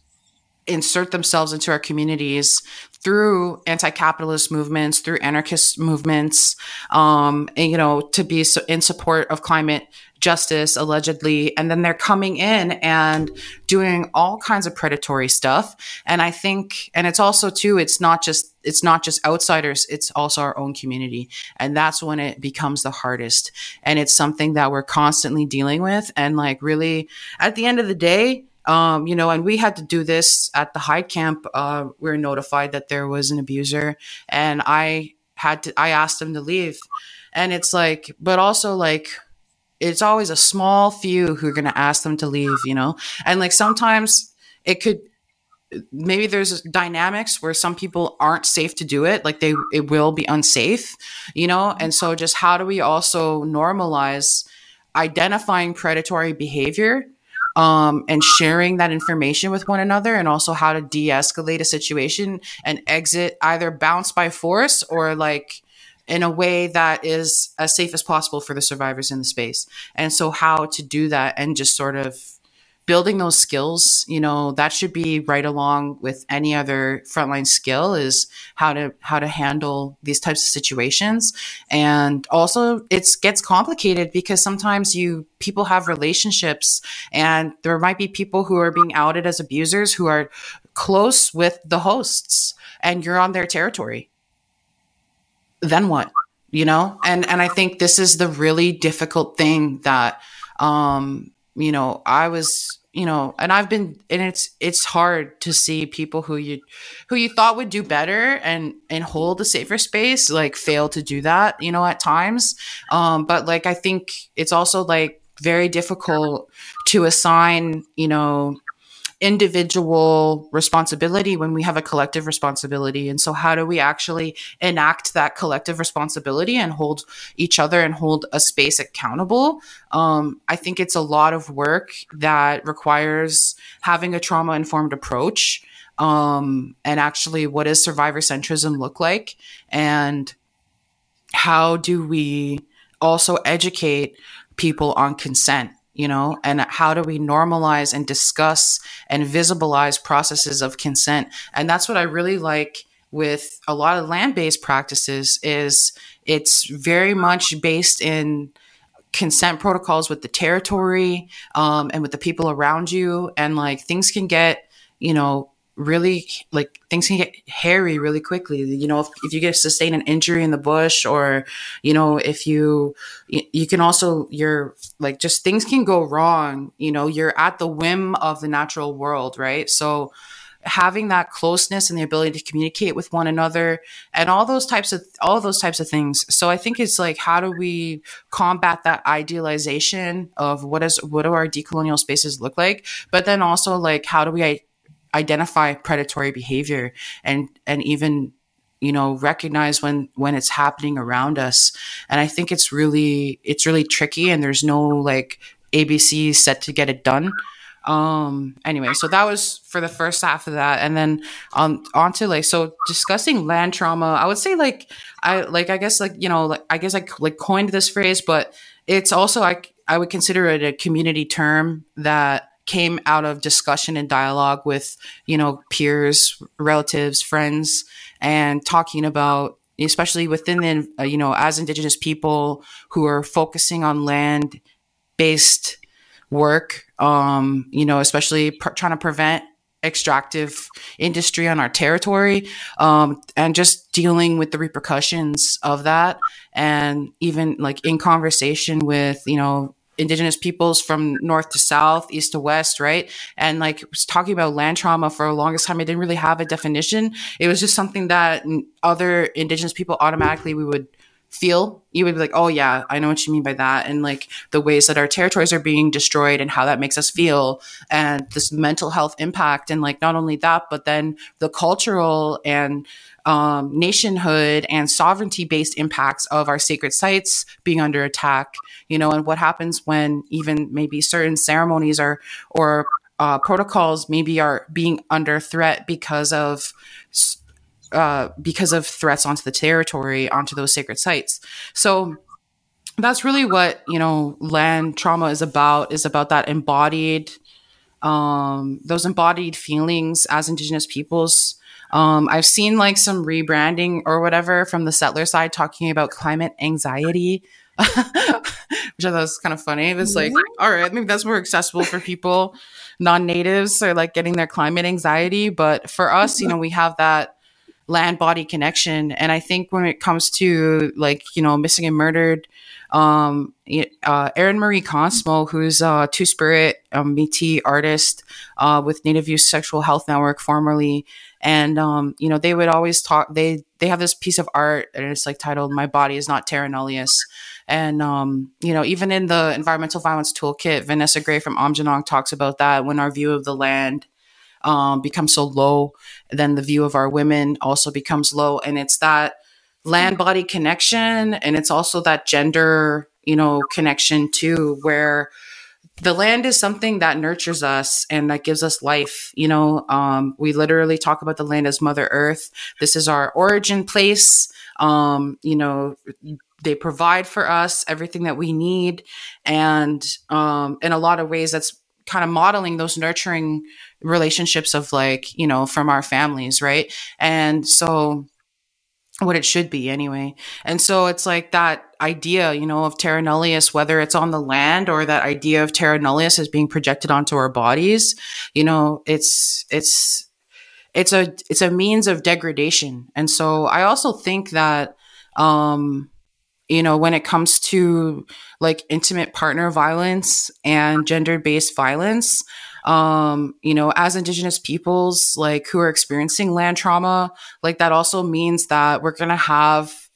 Speaker 5: insert themselves into our communities through anti-capitalist movements, through anarchist movements, um, and, you know, to be in support of climate justice allegedly and then they're coming in and doing all kinds of predatory stuff and i think and it's also too it's not just it's not just outsiders it's also our own community and that's when it becomes the hardest and it's something that we're constantly dealing with and like really at the end of the day um, you know, and we had to do this at the high camp. Uh, we were notified that there was an abuser, and I had to. I asked him to leave, and it's like, but also like, it's always a small few who are going to ask them to leave, you know? And like sometimes it could maybe there's dynamics where some people aren't safe to do it like they it will be unsafe you know and so just how do we also normalize identifying predatory behavior um, and sharing that information with one another and also how to de-escalate a situation and exit either bounce by force or like in a way that is as safe as possible for the survivors in the space. And so, how to do that and just sort of building those skills, you know, that should be right along with any other frontline skill is how to how to handle these types of situations. And also it gets complicated because sometimes you people have relationships and there might be people who are being outed as abusers who are close with the hosts and you're on their territory then what? You know? And and I think this is the really difficult thing that um, you know, I was you know and i've been and it's it's hard to see people who you who you thought would do better and and hold a safer space like fail to do that you know at times um but like i think it's also like very difficult to assign you know individual responsibility when we have a collective responsibility. And so, how do we actually enact that collective responsibility and hold each other and hold a space accountable? Um, I think it's a lot of work that requires having a trauma informed approach. Um, and actually, what does survivor centrism look like? And how do we also educate people on consent? You know and how do we normalize and discuss and visibilize processes of consent? And that's what i really like with a lot of land-based practices is it's very much based in consent protocols with the territory um, and with the people around you and like things can get you know really like things can get hairy really quickly. You know if, if you get sustain an injury in the bush or you know if you you can also you're like just things can go wrong. You know you're at the whim of the natural world right? So having that closeness and the ability to communicate with one another and all those types of all those types of things. So i think it's like how do we combat that idealization of what is what do our decolonial spaces look like? But then also like how do we identify predatory behavior and and even you know recognize when when it's happening around us. And i think it's really it's really tricky and there's no like abc set to get it done. Um anyway so that was for the first half of that. And then um on to like so discussing land trauma i would say like i like i guess like you know like i guess i like coined this phrase but it's also like i would consider it a community term that came out of discussion and dialogue with, you know, peers, relatives, friends, and talking about, especially within the, uh, you know, as Indigenous people who are focusing on land based work, um, you know, especially pr- trying to prevent extractive industry on our territory um, and just dealing with the repercussions of that. And even like in conversation with you know indigenous peoples from north to south, east to west, right? And like was talking about land trauma for the longest time, I didn't really have a definition. It was just something that other indigenous people automatically we would feel. You would be like, oh yeah, I know what you mean by that, and like the ways that our territories are being destroyed and how that makes us feel, and this mental health impact, and like not only that, but then the cultural and um, nationhood and sovereignty based impacts of our sacred sites being under attack, you know, and what happens when even maybe certain ceremonies are or uh, protocols maybe are being under threat because of uh, because of threats onto the territory, onto those sacred sites. So that's really what you know land trauma is about. Is about that embodied, um, those embodied feelings as Indigenous peoples Um, I've seen like some rebranding or whatever from the settler side talking about climate anxiety, [LAUGHS] which I thought was kind of funny. It was like, all right, I think that's more accessible for people, [LAUGHS] non natives are like getting their climate anxiety. But for us, you know, we have that land body connection. And I think when it comes to like, you know, missing and murdered, um, uh, Erin Marie Konsmo, who's a Two Spirit um, Métis artist uh, with Native Youth Sexual Health Network, formerly, and um, you know they would always talk. They they have this piece of art and it's like titled "My Body Is Not Terra Nullius," and um, you know even in the environmental violence toolkit, Vanessa Gray from Aamjiwnaang talks about that when our view of the land um, becomes so low, then the view of our women also becomes low, and it's that land body connection and it's also that gender you know connection too where the land is something that nurtures us and that gives us life you know um, we literally talk about the land as mother earth. This is our origin place. Um, you know they provide for us everything that we need. And um, in a lot of ways that's kind of modeling those nurturing relationships of like you know from our families right? And so what it should be anyway. And so it's like that idea, you know, of terra nullius, whether it's on the land or that idea of terra nullius as being projected onto our bodies, you know, it's, it's, it's a, it's a means of degradation. And so I also think that, um, you know, when it comes to like intimate partner violence and gender based violence, um, you know, as Indigenous peoples, like who are experiencing land trauma, like that also means that we're going to have,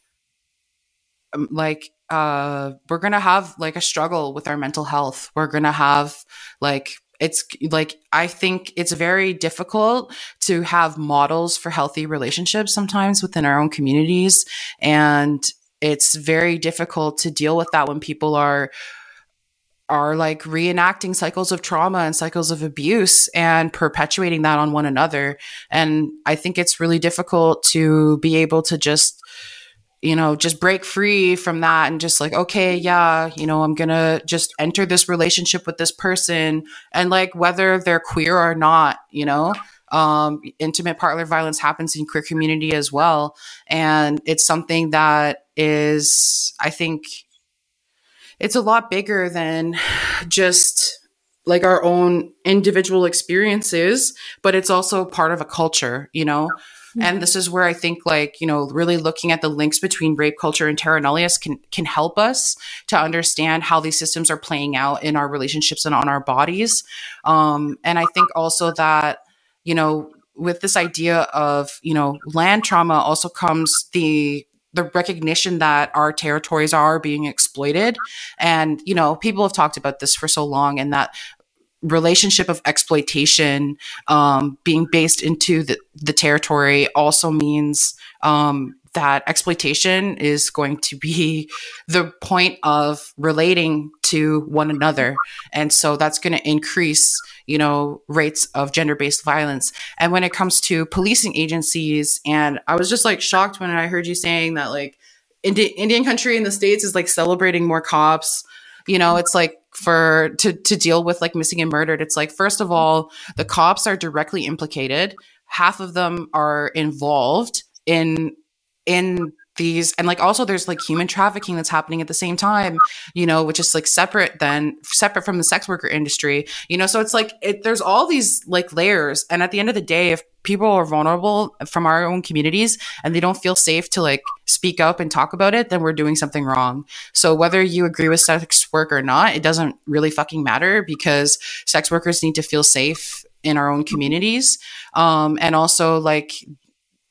Speaker 5: like, uh, we're to have like a struggle with our mental health. We're to have like, it's like, I think it's very difficult to have models for healthy relationships sometimes within our own communities. And it's very difficult to deal with that when people are are like reenacting cycles of trauma and cycles of abuse and perpetuating that on one another. And I think it's really difficult to be able to just, you know, just break free from that and just like, okay, yeah, you know, I'm going to just enter this relationship with this person. And like, whether they're queer or not, you know, um, intimate partner violence happens in queer community as well. And it's something that is, I think, it's a lot bigger than just like our own individual experiences, but it's also part of a culture, you know? Mm-hmm. And this is where I think like, you know, really looking at the links between rape culture and terra nullius can can help us to understand how these systems are playing out in our relationships and on our bodies. Um, and I think also that, you know, with this idea of, you know, land trauma also comes the the recognition that our territories are being exploited. And, you know, people have talked about this for so long and that relationship of exploitation um, being based into the, the territory also means um, that exploitation is going to be the point of relating to one another. And so that's going to increase, you know, rates of gender based violence. And when it comes to policing agencies, and I was just like shocked when I heard you saying that, like, Indi- Indian country in the States is like celebrating more cops. You know, it's like for to to deal with like missing and murdered it's like first of all the cops are directly implicated. Half of them are involved in in these and like also there's like human trafficking that's happening at the same time you know which is like separate than separate from the sex worker industry you know? So it's like it, there's all these like layers and at the end of the day if people are vulnerable from our own communities and they don't feel safe to like speak up and talk about it then we're doing something wrong. So whether you agree with sex work or not it doesn't really fucking matter because sex workers need to feel safe in our own communities. Um, and also like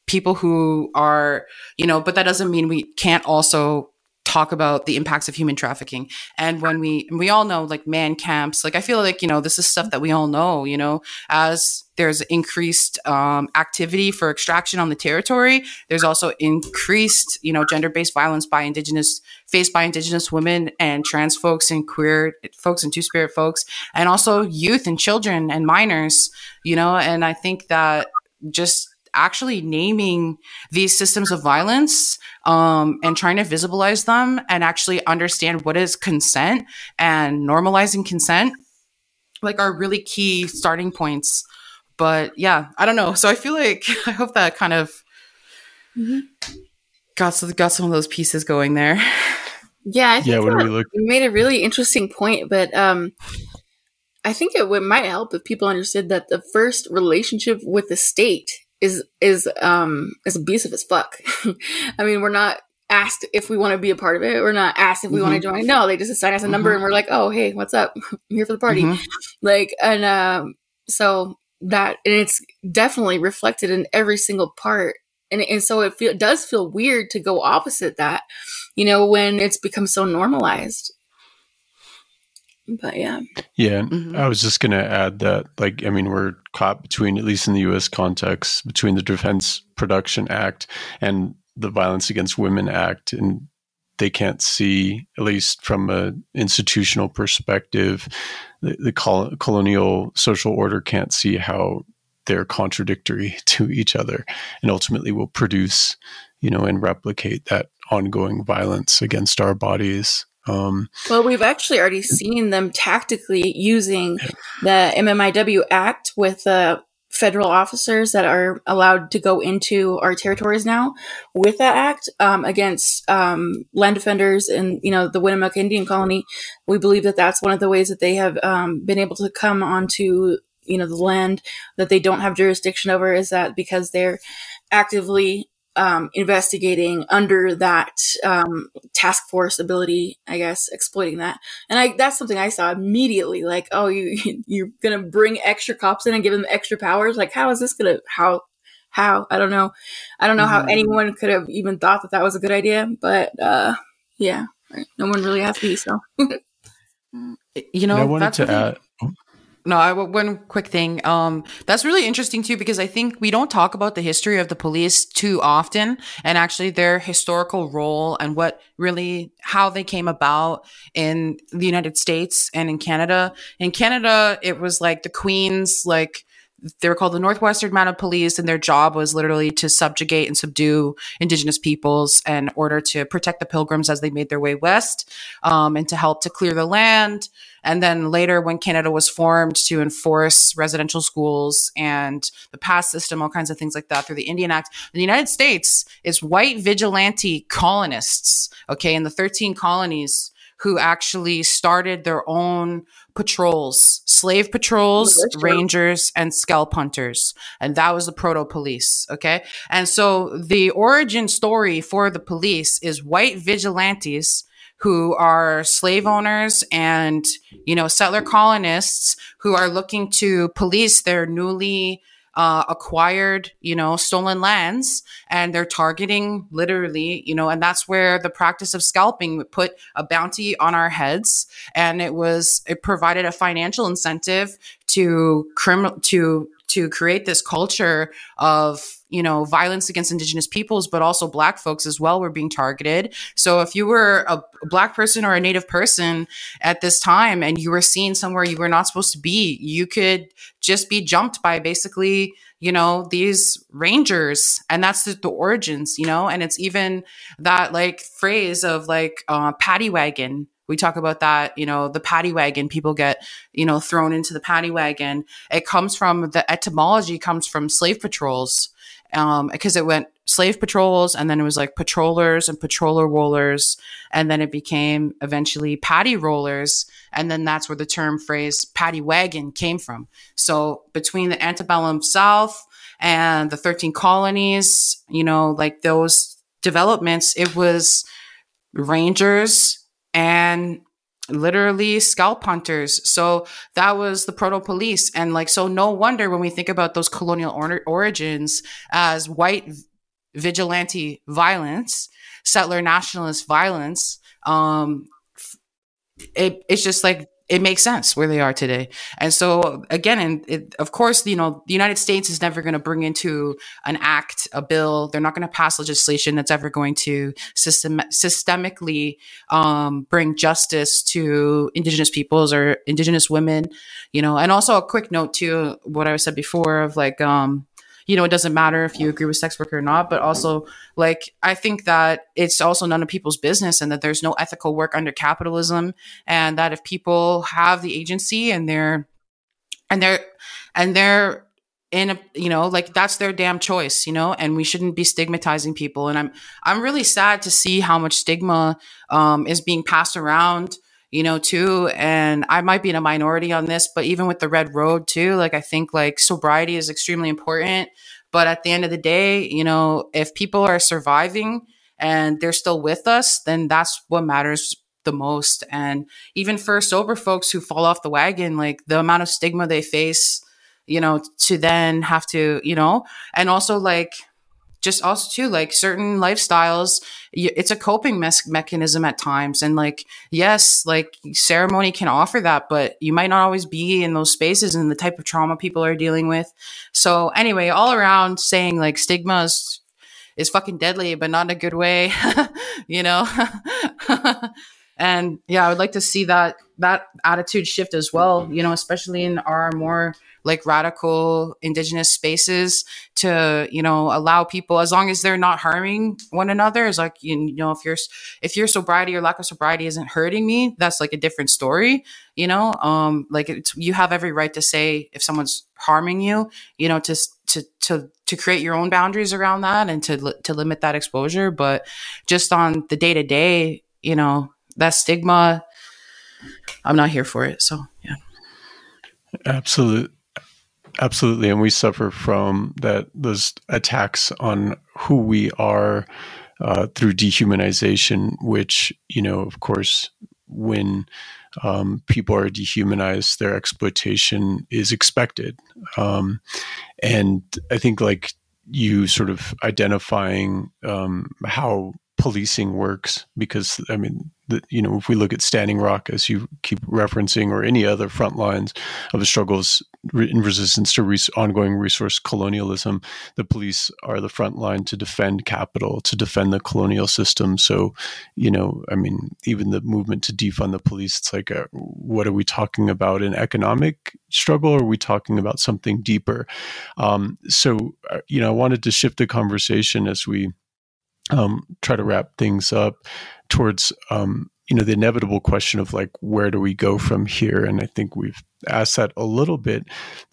Speaker 5: people who are, you know, but that doesn't mean we can't also talk about the impacts of human trafficking. And when we, we all know like man camps, like I feel like, you know, this is stuff that we all know, you know, as there's increased um, activity for extraction on the territory, there's also increased, you know, gender based violence by Indigenous, faced by Indigenous women and trans folks and queer folks and two spirit folks, and also youth and children and minors, you know, and I think that just actually naming these systems of violence um, and trying to visibilize them and actually understand what is consent and normalizing consent like are really key starting points but yeah, I don't know. So I feel like [LAUGHS] I hope that kind of mm-hmm. got some, got some of those pieces going there.
Speaker 4: Yeah, I
Speaker 1: yeah. When we look,
Speaker 4: you made a really interesting point, but um, I think it would, might help if people understood that the first relationship with the state is is um is abusive as fuck. [LAUGHS] I mean, we're not asked if we want to be a part of it. We're not asked if we mm-hmm. want to join. No, they just assign us a number mm-hmm. and we're like, oh hey, what's up? [LAUGHS] I'm here for the party. Mm-hmm. Like and um so that and it's definitely reflected in every single part. And, and so it, feel, it does feel weird to go opposite that, you know, when it's become so normalized but yeah
Speaker 1: yeah mm-hmm. i was just going to add that like i mean we're caught between at least in the us context between the defense production act and the violence against women act and they can't see at least from an institutional perspective the, the col- colonial social order can't see how they're contradictory [LAUGHS] to each other and ultimately will produce you know and replicate that ongoing violence against our bodies um,
Speaker 4: well, we've actually already seen them tactically using the MMIW Act with uh, federal officers that are allowed to go into our territories now with that act um, against um, land defenders in you know the Winnemucca Indian Colony. We believe that that's one of the ways that they have um, been able to come onto you know the land that they don't have jurisdiction over is that because they're actively um, investigating under that um, task force ability, I guess, exploiting that. And I, that's something I saw immediately. Like, oh, you [LAUGHS] you're gonna bring extra cops in and give them extra powers. Like, how is this gonna how how I don't know. I don't know how mm-hmm. anyone could have even thought that that was a good idea. But uh, yeah, no one really has to be so. [LAUGHS]
Speaker 5: you know, I wanted to add. No, I one quick thing. Um, that's really interesting too because I think we don't talk about the history of the police too often, and actually their historical role and what really how they came about in the United States and in Canada. In Canada, it was like the Queen's like they were called the Northwestern Mounted Police, and their job was literally to subjugate and subdue Indigenous peoples in order to protect the Pilgrims as they made their way west, um, and to help to clear the land. And then later, when Canada was formed to enforce residential schools and the pass system, all kinds of things like that through the Indian Act, the United States is white vigilante colonists. Okay, in the 13 colonies who actually started their own patrols, slave patrols, oh, rangers, and scalp hunters. And that was the proto police. Okay. And so the origin story for the police is white vigilantes who are slave owners and, you know, settler colonists who are looking to police their newly uh, acquired, you know, stolen lands, and they're targeting literally, you know, and that's where the practice of scalping put a bounty on our heads, and it was it provided a financial incentive to criminal to to create this culture of you know violence against indigenous peoples but also black folks as well were being targeted. So if you were a black person or a native person at this time and you were seen somewhere you were not supposed to be you could just be jumped by basically you know these rangers. And that's the, the origins you know? And it's even that like phrase of like uh, paddy wagon. We talk about that, you know, the paddy wagon, people get, you know, thrown into the paddy wagon. It comes from the etymology comes from slave patrols. Um, because it went slave patrols and then it was like patrollers and patroller rollers. And then it became eventually paddy rollers. And then that's where the term phrase paddy wagon came from. So between the antebellum South and the 13 colonies, you know, like those developments, it was rangers, and literally scalp hunters. So that was the proto police. And like, so no wonder when we think about those colonial or- origins as white vigilante violence, settler nationalist violence, um, it, it's just like it makes sense where they are today. And so again, and it, of course, you know, the United States is never going to bring into an act, a bill. They're not going to pass legislation that's ever going to system, systemically um, bring justice to Indigenous peoples or Indigenous women. You know, and also a quick note to what I said before of like, um, you know, it doesn't matter if you agree with sex work or not, but also like I think that it's also none of people's business and that there's no ethical work under capitalism and that if people have the agency and they're and they're and they're in a you know like that's their damn choice you know and we shouldn't be stigmatizing people. And i'm i'm really sad to see how much stigma um, is being passed around you know too and i might be in a minority on this but even with the red road too like i think like sobriety is extremely important but at the end of the day you know if people are surviving and they're still with us then that's what matters the most and even for sober folks who fall off the wagon like the amount of stigma they face you know, to then have to, you know, and also like just also too like certain lifestyles it's a coping mes- mechanism at times. And like yes like ceremony can offer that but you might not always be in those spaces and the type of trauma people are dealing with. So anyway all around saying like stigma is, is fucking deadly but not in a good way [LAUGHS] you know? [LAUGHS] And yeah i would like to see that that attitude shift as well you know especially in our more like radical indigenous spaces to you know allow people as long as they're not harming one another is like you know if your if your sobriety or lack of sobriety isn't hurting me that's like a different story you know? Um like it's you have every right to say if someone's harming you you know to to to to create your own boundaries around that and to to limit that exposure but just on the day to day you know that stigma i'm not here for it so yeah.
Speaker 1: Absolutely Absolutely, and we suffer from that those attacks on who we are uh, through dehumanization, which you know, of course, when um, people are dehumanized, their exploitation is expected, um, and I think like you sort of identifying um, how policing works because I mean, the, you know, if we look at Standing Rock as you keep referencing, or any other front lines of the struggles in resistance to ongoing resource colonialism, the police are the front line to defend capital, to defend the colonial system. So, you know, I mean, even the movement to defund the police, it's like, a, what are we talking about? An economic struggle, or are we talking about something deeper? Um, so, uh, you know, I wanted to shift the conversation as we um, try to wrap things up towards um, you know the inevitable question of like where do we go from here? And i think we've asked that a little bit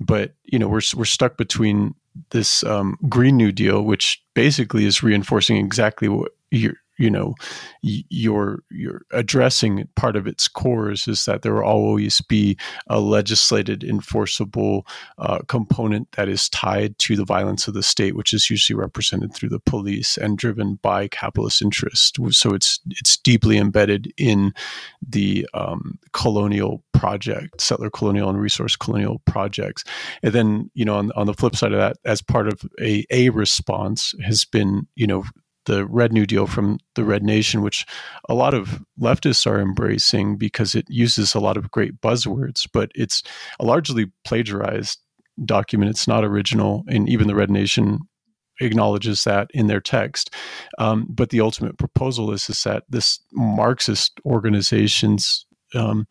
Speaker 1: but you know we're, we're stuck between this um, green new deal which basically is reinforcing exactly what you're you know you're you're addressing part of its cores is that there will always be a legislated enforceable uh, component that is tied to the violence of the state which is usually represented through the police and driven by capitalist interest. So it's it's deeply embedded in the um, colonial project settler colonial and resource colonial projects. And then you know on, on the flip side of that as part of a a response has been you know the Red New Deal from the Red Nation, which a lot of leftists are embracing because it uses a lot of great buzzwords, but it's a largely plagiarized document. It's not original, and even the Red Nation acknowledges that in their text. Um, but the ultimate proposal is, is that this Marxist organization's um,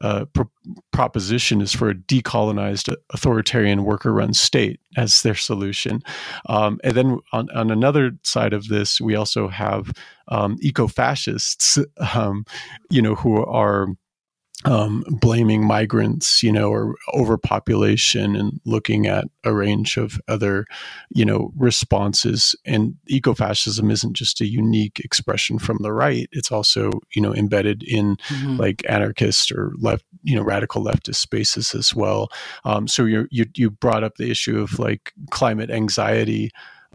Speaker 1: uh, pro- proposition is for a decolonized authoritarian worker run state as their solution. Um, and then on, on, another side of this, we also have um, eco fascists, [LAUGHS] um, you know, who are um, blaming migrants, you know, or overpopulation, and looking at a range of other, you know, responses. And ecofascism isn't just a unique expression from the right; it's also, you know, embedded in mm-hmm. like anarchist or left, you know, radical leftist spaces as well. Um, so you you you brought up the issue of like climate anxiety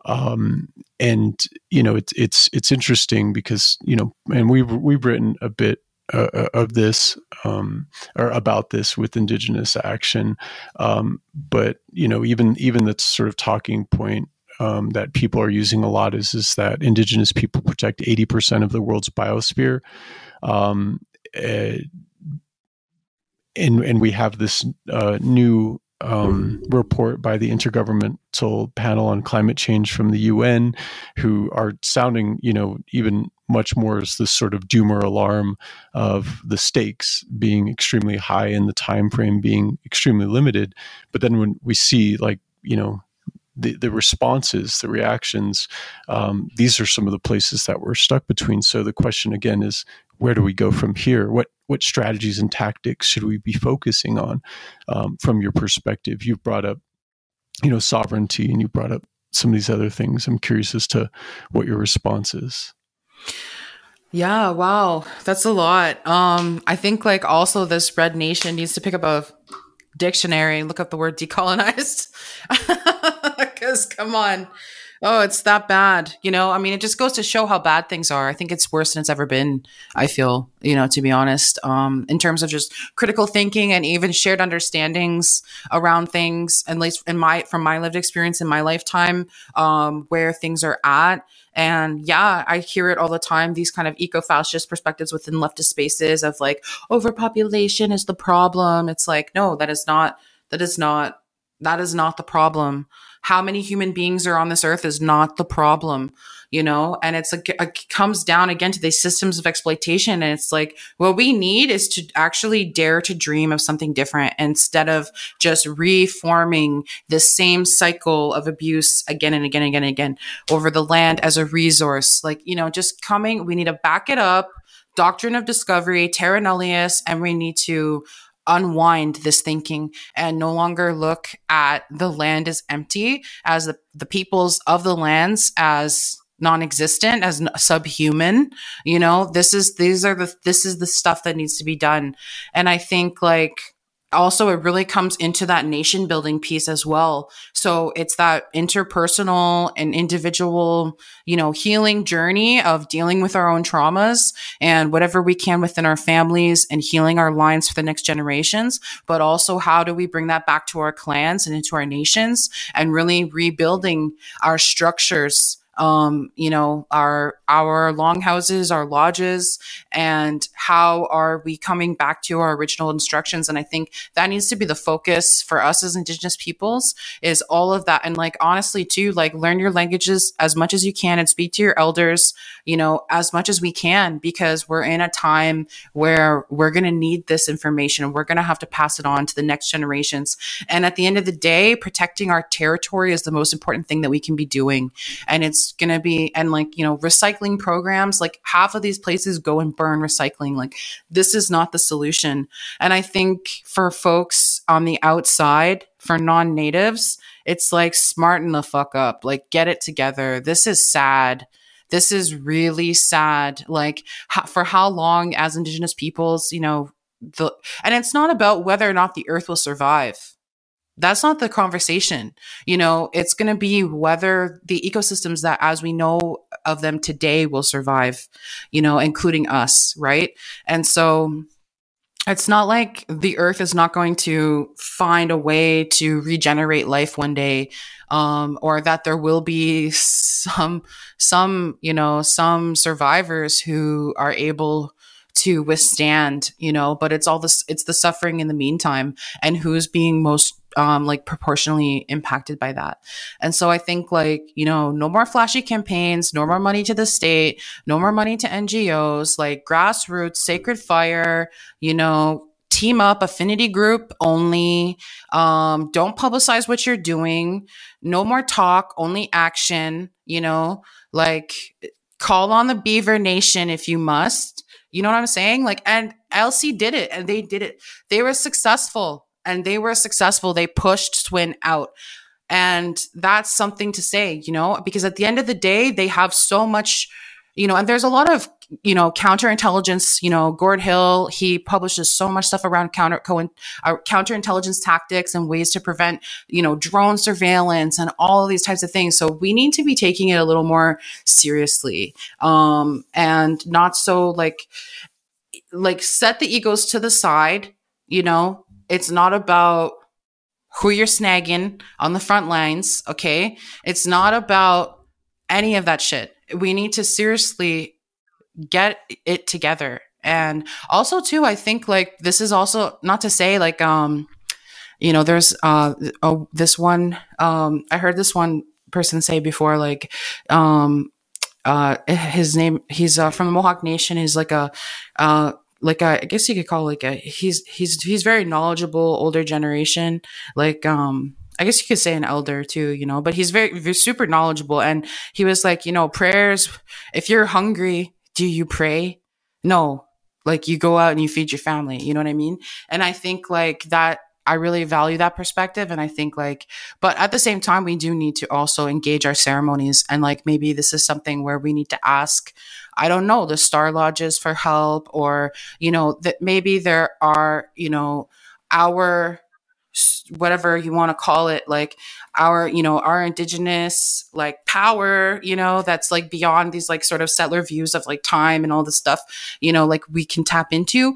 Speaker 1: um, and you know it's it's it's interesting because you know and we've we've written a bit uh, uh, of this um, or about this with indigenous action. Um, but you know even even the sort of talking point um, that people are using a lot is is that indigenous people protect 80% of the world's biosphere. Um, uh, and and we have this uh, new um, report by the Intergovernmental Panel on Climate Change from the UN, who are sounding, you know, even much more as this sort of doomer alarm of the stakes being extremely high and the time frame being extremely limited. But then when we see, like, you know, the, the responses, the reactions, um, these are some of the places that we're stuck between. So the question again is, where do we go from here? What what strategies and tactics should we be focusing on um, from your perspective? You've brought up you know, sovereignty, and you brought up some of these other things. I'm curious as to what your response is.
Speaker 5: Yeah, wow. That's a lot. Um, I think like also this red nation needs to pick up a dictionary and look up the word decolonized. [LAUGHS] Cause come on. Oh, it's that bad. You know, I mean, it just goes to show how bad things are. I think it's worse than it's ever been. I feel, you know, to be honest, um, in terms of just critical thinking and even shared understandings around things, at least in my, from my lived experience in my lifetime, um, where things are at. And yeah, I hear it all the time. These kind of eco-fascist perspectives within leftist spaces of like overpopulation is the problem. It's like, no, that is not, that is not, that is not the problem how many human beings are on this earth is not the problem you know? And it's like it comes down again to these systems of exploitation. And it's like what we need is to actually dare to dream of something different instead of just reforming the same cycle of abuse again and again and again and again over the land as a resource. Like you know just coming we need to back it up. Doctrine of discovery terra nullius and we need to unwind this thinking and no longer look at the land as empty, as the, the peoples of the lands as non-existent as subhuman you know? This is these are the this is the stuff that needs to be done. And i think like also it really comes into that nation building piece as well. So it's that interpersonal and individual you know healing journey of dealing with our own traumas and whatever we can within our families and healing our lines for the next generations but also how do we bring that back to our clans and into our nations and really rebuilding our structures um, you know, our our longhouses, our lodges, and how are we coming back to our original instructions? And I think that needs to be the focus for us as Indigenous peoples is all of that. And like honestly, too, like learn your languages as much as you can and speak to your elders, you know, as much as we can, because we're in a time where we're going to need this information and we're going to have to pass it on to the next generations. And at the end of the day, protecting our territory is the most important thing that we can be doing. And it's going to be and like you know recycling programs like half of these places go and burn recycling like this is not the solution. And i think for folks on the outside for non-natives it's like smarten the fuck up like get it together. This is sad. This is really sad. Like for how long as indigenous peoples you know the and it's not about whether or not the earth will survive that's not the conversation. You know, it's going to be whether the ecosystems that as we know of them today will survive, you know, including us, right? And so it's not like the earth is not going to find a way to regenerate life one day um, or that there will be some some you know some survivors who are able to withstand you know but it's all this it's the suffering in the meantime and who's being most um, like proportionally impacted by that. And so I think like, you know, no more flashy campaigns, no more money to the state, no more money to NGOs, like grassroots, sacred fire, you know, team up, affinity group only. Um, don't publicize what you're doing. No more talk, only action, you know, like call on the Beaver Nation if you must. You know what I'm saying? Like, and LC did it and they did it. They were successful and they were successful. They pushed SWIN out. And that's something to say, you know, because at the end of the day, they have so much, you know, and there's a lot of, you know, counterintelligence, you know, Gord Hill, he publishes so much stuff around counter, co- uh, counterintelligence tactics and ways to prevent, you know, drone surveillance and all of these types of things. So we need to be taking it a little more seriously. Um, and not so like, like set the egos to the side, you know, it's not about who you're snagging on the front lines. Okay. It's not about any of that shit. We need to seriously get it together. And also too, I think like this is also not to say like, um, you know, there's, uh, oh, this one, um, I heard this one person say before, like, um, uh, his name, he's, uh, from the Mohawk Nation. He's like a, uh, like a, I guess you could call like a he's he's he's very knowledgeable older generation like um I guess you could say an elder too, you know, but he's very, very super knowledgeable. And he was like, you know, prayers, if you're hungry, do you pray? No, like you go out and you feed your family. You know what I mean? And I think like that I really value that perspective. And I think like, but at the same time, we do need to also engage our ceremonies. And like, maybe this is something where we need to ask, I don't know, the star lodges for help or, you know, that maybe there are, you know, our whatever you want to call it like our you know our indigenous like power you know that's like beyond these like sort of settler views of like time and all this stuff you know like we can tap into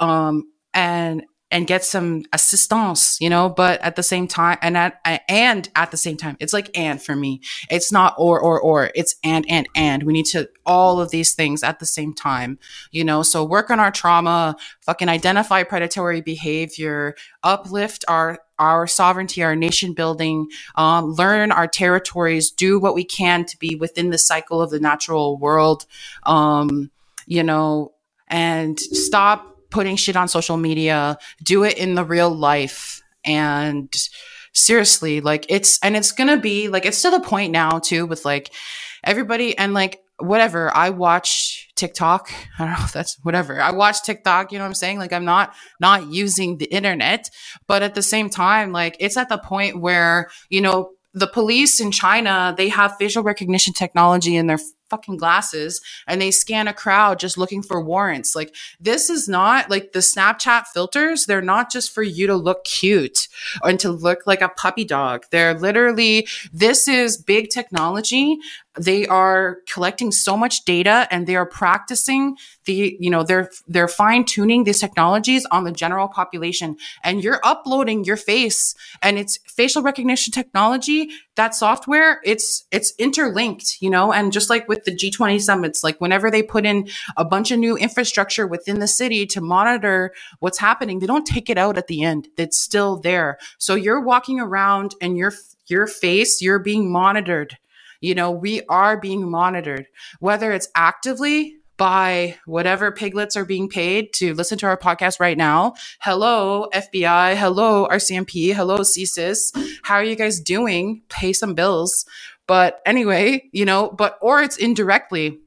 Speaker 5: um and and get some assistance, you know, but at the same time, and at, and at the same time, it's like and for me. It's not or, or, or, it's and, and, and. We need to all of these things at the same time, you know, so work on our trauma, fucking identify predatory behavior, uplift our, our sovereignty, our nation building, um, learn our territories, do what we can to be within the cycle of the natural world, um, you know, and stop putting shit on social media, do it in the real life. And seriously, like it's, and it's gonna be like, it's to the point now too with like everybody and like whatever. I watch TikTok. [LAUGHS] I don't know if that's whatever. I watch TikTok, you know what I'm saying? Like I'm not not using the internet, but at the same time, like it's at the point where, you know, the police in China, they have facial recognition technology in their fucking glasses and they scan a crowd just looking for warrants. Like this is not like the Snapchat filters. They're not just for you to look cute and to look like a puppy dog. They're literally, this is big technology. They are collecting so much data and they are practicing the you know they're they're fine tuning these technologies on the general population. And you're uploading your face and it's facial recognition technology. That software it's it's interlinked you know and just like with the G20 summits like whenever they put in a bunch of new infrastructure within the city to monitor what's happening they don't take it out at the end. It's still there so you're walking around and your your face you're being monitored you know, we are being monitored, whether it's actively by whatever piglets are being paid to listen to our podcast right now. Hello, FBI. Hello, RCMP. Hello, CSIS. How are you guys doing? Pay some bills. But anyway, you know, but, or it's indirectly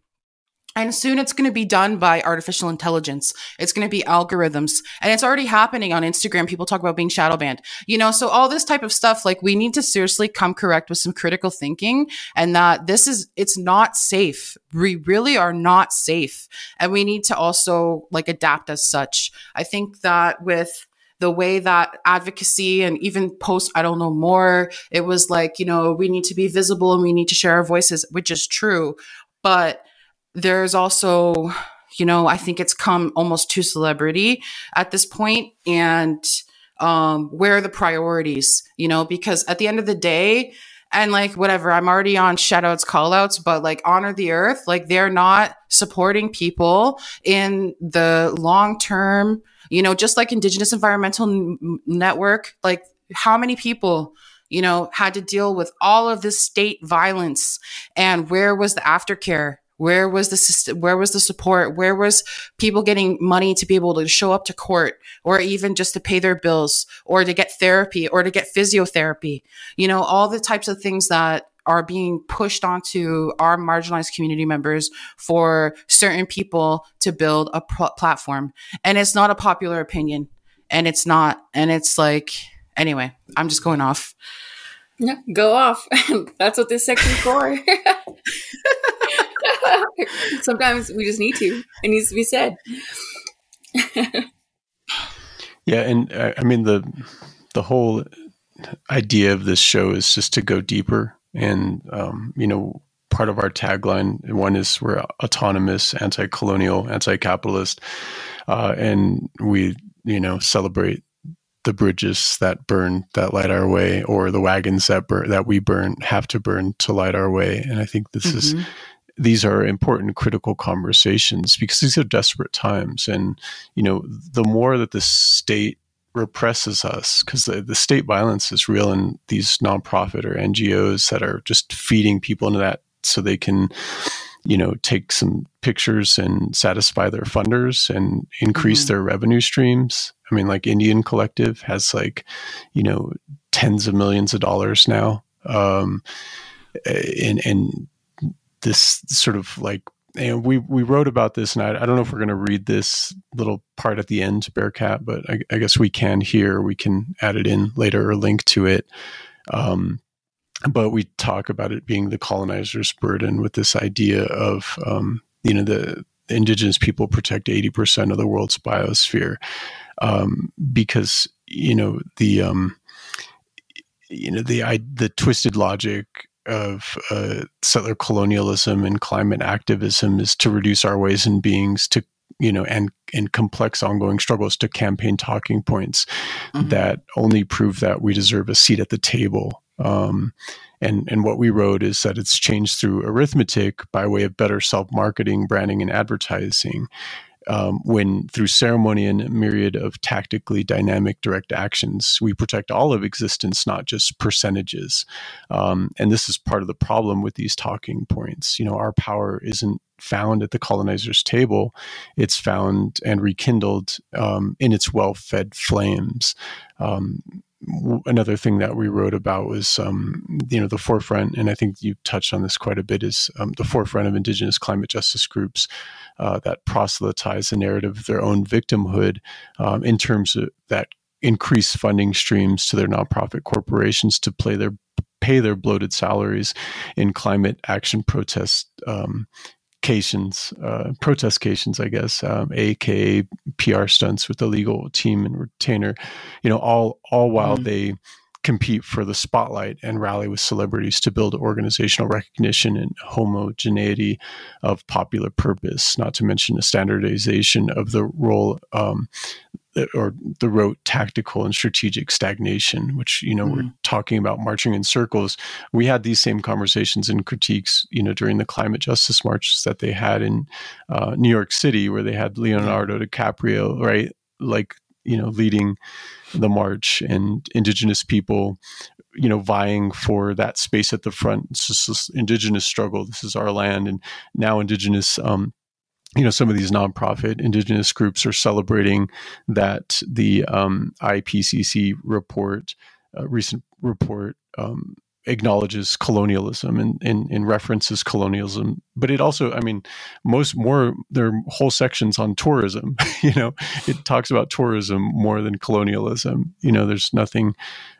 Speaker 5: and soon it's going to be done by artificial intelligence. It's going to be algorithms. And it's already happening on Instagram. People talk about being shadow banned. You know, so all this type of stuff, like we need to seriously come correct with some critical thinking and that this is, it's not safe. We really are not safe. And we need to also like adapt as such. I think that with the way that advocacy and even post, I don't know more, it was like, you know, we need to be visible and we need to share our voices, which is true. But there's also, you know, I think it's come almost to celebrity at this point and um where are the priorities, you know, because at the end of the day, and like whatever, I'm already on shoutouts, callouts, but like honor the earth, like they're not supporting people in the long term, you know, just like Indigenous Environmental N- Network, like how many people you know, had to deal with all of this state violence and where was the aftercare? Where was the system, where was the support? Where was people getting money to be able to show up to court or even just to pay their bills or to get therapy or to get physiotherapy? You know, all the types of things that are being pushed onto our marginalized community members for certain people to build a platform. And it's not a popular opinion. And it's not. And it's like, anyway, I'm just going off.
Speaker 4: Yeah, go off. [LAUGHS] That's what this section's for. [LAUGHS] [LAUGHS] [LAUGHS] Sometimes we just need to. It needs to be said. [LAUGHS]
Speaker 1: yeah, and uh, I mean the the whole idea of this show is just to go deeper, and um, you know, part of our tagline one is we're autonomous, anti-colonial, anti-capitalist, uh, and we you know celebrate the bridges that burn that light our way or the wagons that burn that we burn have to burn to light our way and i think this mm-hmm. is these are important critical conversations because these are desperate times and you know the more that the state represses us because the, the state violence is real in these nonprofit or ngos that are just feeding people into that so they can you know take some pictures and satisfy their funders and increase mm-hmm. their revenue streams i mean like NDN Collective has like you know tens of millions of dollars now um and and this sort of like and we we wrote about this, and I, I don't know if we're going to read this little part at the end, Bearcat, but I, I, guess we can here. We can add it in later or link to it. Um, but we talk about it being the colonizer's burden with this idea of um, you know the indigenous people protect 80% of the world's biosphere um, because you know the um, you know the I, the twisted logic of uh, settler colonialism and climate activism is to reduce our ways and beings to you know and and complex ongoing struggles to campaign talking points mm-hmm. that only prove that we deserve a seat at the table um, and and what we wrote is that it's changed through arithmetic by way of better self marketing, branding, and advertising. Um, when through ceremony and a myriad of tactically dynamic direct actions, we protect all of existence, not just percentages. Um, and this is part of the problem with these talking points. You know, our power isn't found at the colonizer's table; it's found and rekindled um, in its well-fed flames. Um, another thing that we wrote about was um, you know the forefront and i think you touched on this quite a bit is um, the forefront of indigenous climate justice groups uh, that proselytize the narrative of their own victimhood um, in terms of that increase funding streams to their nonprofit corporations to play their pay their bloated salaries in climate action protest um, cations, uh, protestations, I guess, um, aka PR stunts with the legal team and retainer, you know, all all while mm. they compete for the spotlight and rally with celebrities to build organizational recognition and homogeneity of popular purpose, not to mention a standardization of the role um, or the rote tactical and strategic stagnation, which you know mm-hmm. we're talking about marching in circles. We had these same conversations and critiques, you know, during the climate justice marches that they had in uh, New York City, where they had Leonardo DiCaprio, right, like you know, leading the march, and indigenous people, you know, vying for that space at the front. It's just this indigenous struggle. This is our land, and now indigenous um, you know, some of these nonprofit indigenous groups are celebrating that the um, IPCC report, uh, recent report, um, acknowledges colonialism and, and, references colonialism but it also i mean most more there are whole sections on tourism [LAUGHS] you know? It talks about tourism more than colonialism. You know there's nothing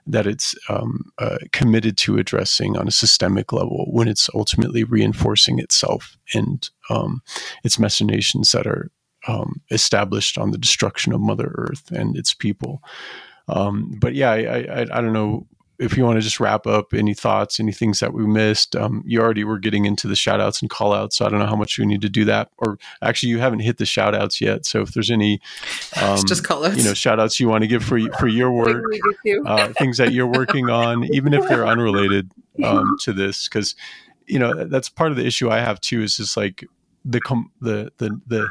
Speaker 1: that it's um, uh, committed to addressing on a systemic level when it's ultimately reinforcing itself and um, its machinations that are um, established on the destruction of mother earth and its people. Um, but yeah, I, I, I, don't know if you want to just wrap up any thoughts, any things that we missed, um, you already were getting into the shout outs and call outs. So I don't know how much you need to do that. Or actually, you haven't hit the shout outs yet. So if there's any, [LAUGHS] um,
Speaker 5: just call outs.
Speaker 1: you know, shout outs you want to give for, for your work, uh, things that you're working on, even if they're unrelated [LAUGHS] um, to this, because, you know, that's part of the issue I have too, is just like the, com- the, the, the,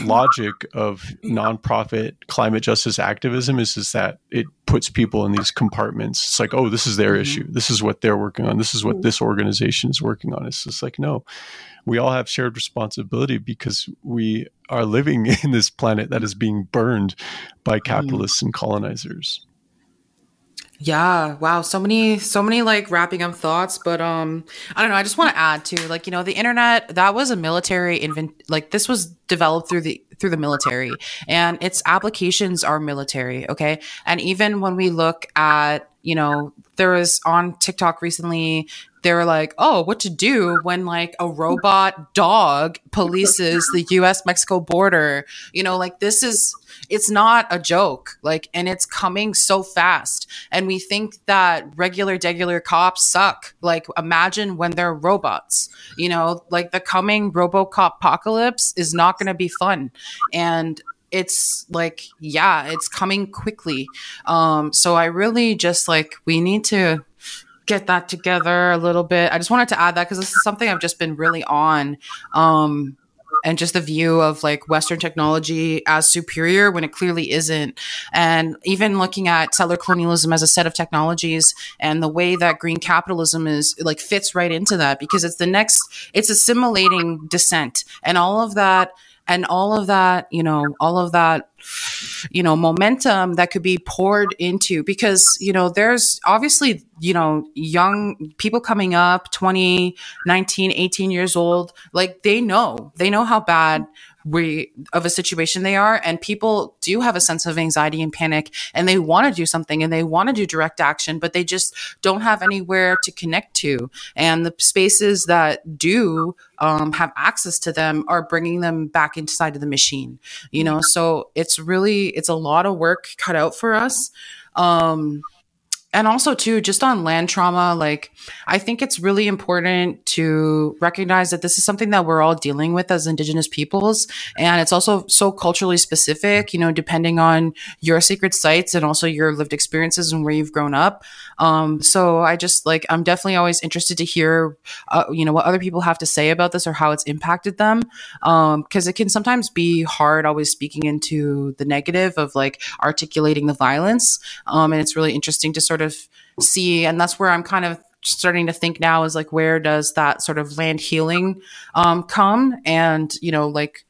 Speaker 1: logic of nonprofit climate justice activism is is that it puts people in these compartments. It's like, oh, this is their mm-hmm. issue. This is what they're working on. This is what this organization is working on. It's just like, no, we all have shared responsibility because we are living [LAUGHS] in this planet that is being burned by mm-hmm. capitalists mm-hmm. and colonizers.
Speaker 5: Yeah, wow, so many so many like wrapping up thoughts, but um I don't know, I just want to add to like, you know, the internet that was a military invent like this was developed through the through the military and its applications are military, okay? And even when we look at, you know, there was on TikTok recently they were like, oh, what to do when like a robot dog polices the US Mexico border. You know, like this is, it's not a joke. Like, and it's coming so fast. And we think that regular, regular cops suck. Like, imagine when they're robots. You know, like the coming Robocop apocalypse is not going to be fun. And it's like yeah it's coming quickly um so i really just like we need to get that together a little bit. I just wanted to add that because this is something I've just been really on. Um, and just the view of like Western technology as superior when it clearly isn't. And even looking at settler colonialism as a set of technologies and the way that green capitalism is like fits right into that because it's the next, it's assimilating descent and all of that and all of that, you know, all of that, you know, momentum that could be poured into because, you know, there's obviously, you know, young people coming up, 20, 19, 18 years old, like they know, they know how bad we of a situation they are and people do have a sense of anxiety and panic and they want to do something and they want to do direct action but they just don't have anywhere to connect to. And the spaces that do um, have access to them are bringing them back inside of the machine you know? So it's really it's a lot of work cut out for us. Um, and also too just on land trauma like i think it's really important to recognize that this is something that we're all dealing with as indigenous peoples. And it's also so culturally specific you know depending on your sacred sites and also your lived experiences and where you've grown up. Um, so i just like i'm definitely always interested to hear uh, you know what other people have to say about this or how it's impacted them. Because um, it can sometimes be hard always speaking into the negative of like articulating the violence. Um, and it's really interesting to sort of of see and that's where i'm kind of starting to think now is like where does that sort of land healing um, come? And you know like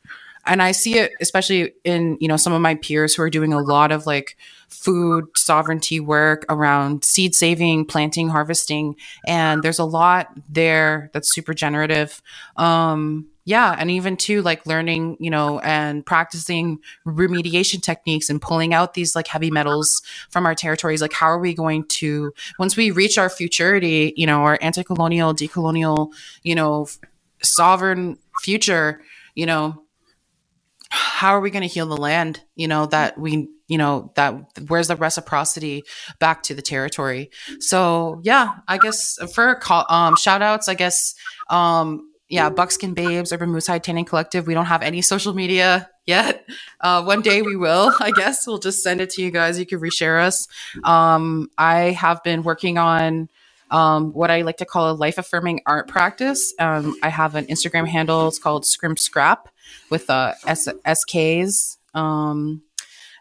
Speaker 5: and i see it especially in you know some of my peers who are doing a lot of like food sovereignty work around seed saving planting harvesting and there's a lot there that's super generative. Um, yeah and even too like learning you know and practicing remediation techniques and pulling out these like heavy metals from our territories like how are we going to once we reach our futurity you know our anti-colonial decolonial you know sovereign future you know how are we going to heal the land you know that we you know that where's the reciprocity back to the territory so yeah i guess for um shout outs i guess um yeah, Buckskin Babes, Urban Moose Hide Tanning Collective. We don't have any social media yet. Uh, one day we will, I guess. We'll just send it to you guys. You can reshare us. Um, I have been working on um, what I like to call a life affirming art practice. Um, I have an Instagram handle. It's called Scrimp Scrap with uh, S- SKs. Um,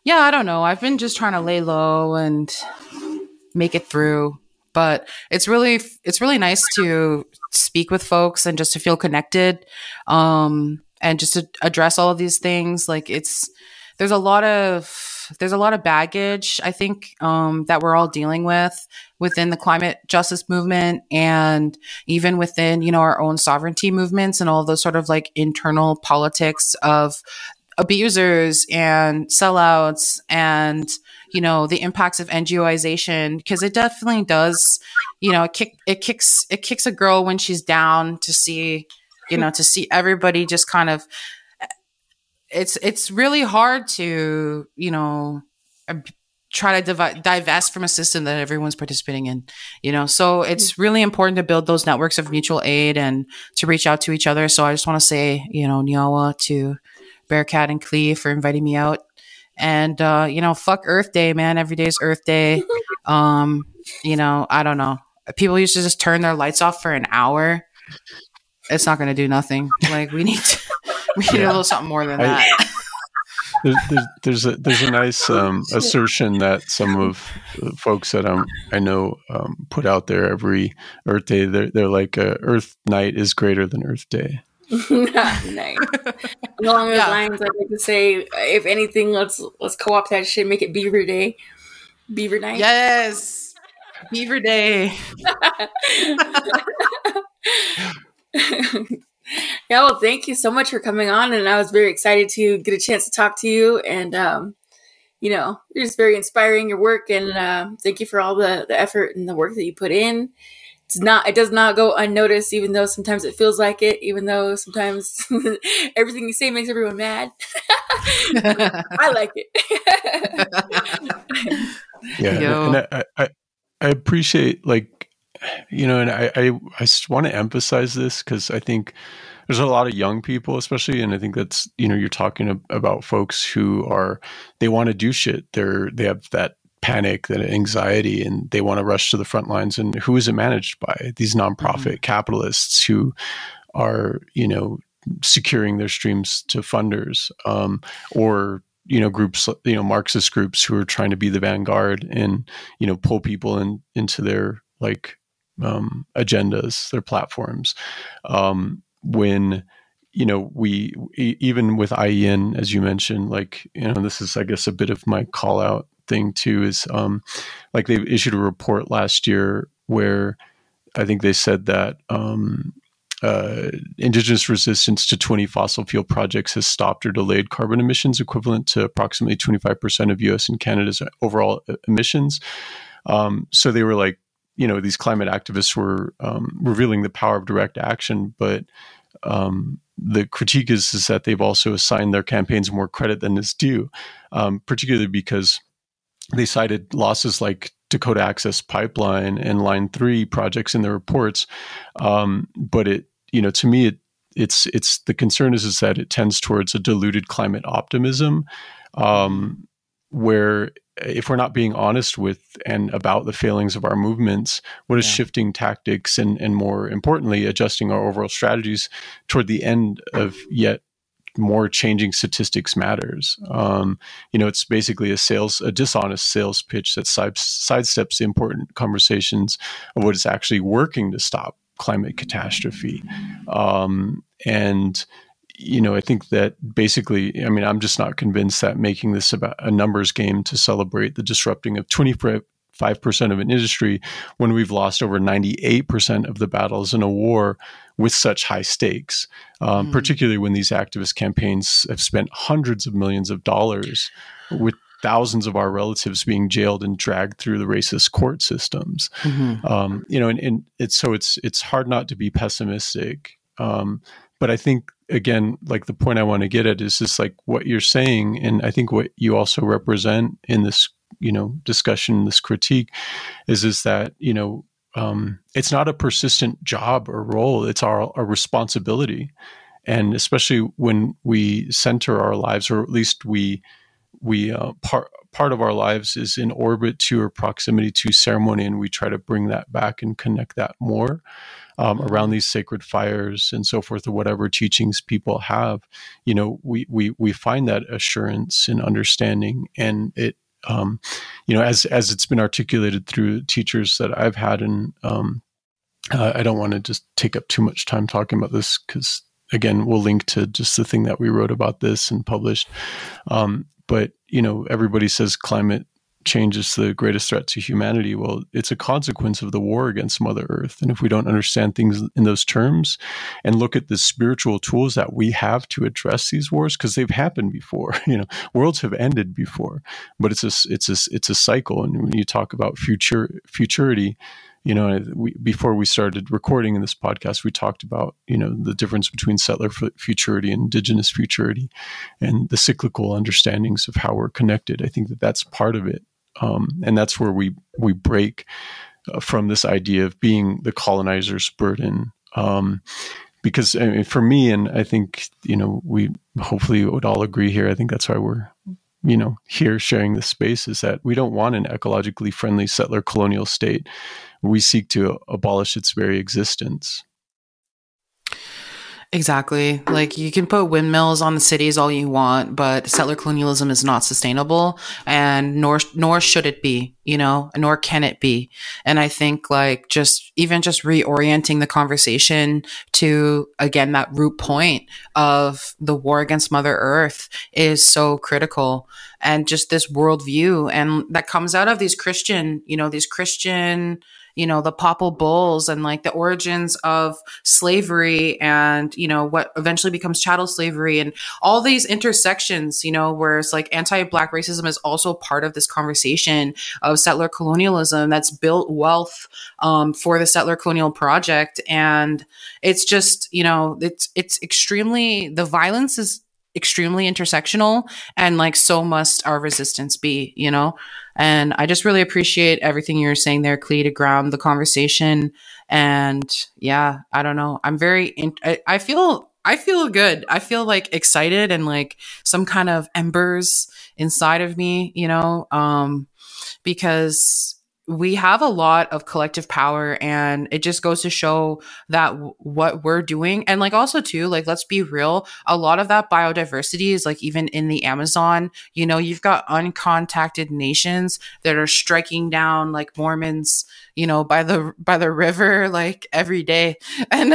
Speaker 5: yeah, I don't know. I've been just trying to lay low and make it through but it's really it's really nice to speak with folks and just to feel connected um, and just to address all of these things like it's there's a lot of there's a lot of baggage i think um, that we're all dealing with within the climate justice movement and even within you know our own sovereignty movements and all those sort of like internal politics of abusers and sellouts and you know the impacts of NGOization because it definitely does you know it kick it kicks it kicks a girl when she's down to see you know to see everybody just kind of it's it's really hard to you know try to div- divest from a system that everyone's participating in you know? So it's mm. really important to build those networks of mutual aid and to reach out to each other. So i just want to say you know nyawa to bearcat and Klee for inviting me out and uh, you know, fuck Earth Day, man. Every day is Earth Day. [LAUGHS] Um, you know, I don't know. People used to just turn their lights off for an hour. It's not going to do nothing. Like we need to, [LAUGHS] we need yeah. a little something more than I, that. [LAUGHS]
Speaker 1: There's, there's, there's, a there's a nice um, assertion that some of the folks that I'm, I know um, put out there every Earth Day. They're they're like uh, Earth Night is greater than Earth Day. [LAUGHS]
Speaker 4: nice. Along those yeah. lines, I'd like to say, if anything, let's let's co-opt that shit, make it Beaver Day, Beaver Night.
Speaker 5: Yes, Beaver Day. [LAUGHS]
Speaker 4: yeah, well, thank you so much for coming on, and I was very excited to get a chance to talk to you. And um, you know, you're just very inspiring your work, and uh, thank you for all the the effort and the work that you put in it's not it does not go unnoticed even though sometimes it feels like it even though sometimes [LAUGHS] everything you say makes everyone mad. [LAUGHS] I like it.
Speaker 1: Yeah Yo. and I, I, I appreciate like you know and i i, I want to emphasize this because i think there's a lot of young people especially and i think that's you know you're talking about folks who are they want to do shit. They're they have that panic, that anxiety, and they want to rush to the front lines. And who is it managed by? These nonprofit mm-hmm. capitalists who are, you know, securing their streams to funders, um, or you know, groups, you know, Marxist groups who are trying to be the vanguard and you know pull people in into their like um, agendas, their platforms. Um, when you know, we even with IEN, as you mentioned, like you know, this is I guess a bit of my call out thing too. Is um, like they've issued a report last year where I think they said that um, uh, indigenous resistance to 20 fossil fuel projects has stopped or delayed carbon emissions equivalent to approximately 25% of US and Canada's overall emissions. Um, so they were like, you know, these climate activists were um, revealing the power of direct action, but um, the critique is, is that they've also assigned their campaigns more credit than is due, um, particularly because they cited losses like Dakota Access Pipeline and Line Three projects in their reports, um, but it you know, to me, it, it's it's the concern is is that it tends towards a diluted climate optimism, um, where if we're not being honest with and about the failings of our movements, what is yeah. shifting tactics and and more importantly, adjusting our overall strategies toward the end of yet more changing statistics matters. Um, you know, it's basically a sales, a dishonest sales pitch that side, sidesteps important conversations of what is actually working to stop climate catastrophe. Um, and you know, I think that basically, I mean, I'm just not convinced that making this about a numbers game to celebrate the disrupting of 25% of an industry when we've lost over 98% of the battles in a war with such high stakes, um, mm. particularly when these activist campaigns have spent hundreds of millions of dollars with thousands of our relatives being jailed and dragged through the racist court systems. Mm-hmm. Um, you know, and, and, it's so it's it's hard not to be pessimistic. Um, but I think again, like the point I want to get at is just like what you're saying, and I think what you also represent in this, you know, discussion, this critique, is is that you know um, it's not a persistent job or role; it's our, our responsibility, and especially when we center our lives, or at least we we uh, part part of our lives is in orbit to or proximity to ceremony, and we try to bring that back and connect that more um, around these sacred fires and so forth, or whatever teachings people have. You know, we we we find that assurance and understanding, and it. Um, you know, as as it's been articulated through teachers that I've had, and um, uh, I don't want to just take up too much time talking about this because again, we'll link to just the thing that we wrote about this and published. Um, but you know, everybody says climate change is the greatest threat to humanity. Well, it's a consequence of the war against Mother Earth. And if we don't understand things in those terms and look at the spiritual tools that we have to address these wars, because they've happened before, [LAUGHS] you know, worlds have ended before, but it's a, it's a, it's a cycle. And when you talk about future, futurity, you know, we, before we started recording in this podcast, we talked about, you know, the difference between settler futurity and indigenous futurity and the cyclical understandings of how we're connected. I think that that's part of it. Um, and that's where we, we break uh, from this idea of being the colonizer's burden. Um, because I mean, for me, and I think, you know, we hopefully would all agree here. I think that's why we're you know here sharing this space is that we don't want an ecologically friendly settler colonial state we seek to abolish its very existence.
Speaker 5: Exactly. Like you can put windmills on the cities all you want, but settler colonialism is not sustainable and nor nor should it be, you know, nor can it be. And I think like just even just reorienting the conversation to again that root point of the war against Mother Earth is so critical. And just this worldview and that comes out of these Christian, you know, these Christian you know, the Papal Bulls and like the origins of slavery and, you know, what eventually becomes chattel slavery and all these intersections, you know, where it's like anti black racism is also part of this conversation of settler colonialism that's built wealth um, for the settler colonial project. And it's just, you know, it's, it's extremely, the violence is extremely intersectional and like so must our resistance be, you know? And I just really appreciate everything you're saying there, Klee, to ground the conversation. And yeah, I don't know. I'm very, in- I, I feel, I feel good. I feel like excited and like some kind of embers inside of me, you know, um, because we have a lot of collective power and it just goes to show that w- what we're doing. And like also too like let's be real a lot of that biodiversity is like even in the amazon. You know you've got uncontacted nations that are striking down like mormons you know by the by the river like every day. [LAUGHS] And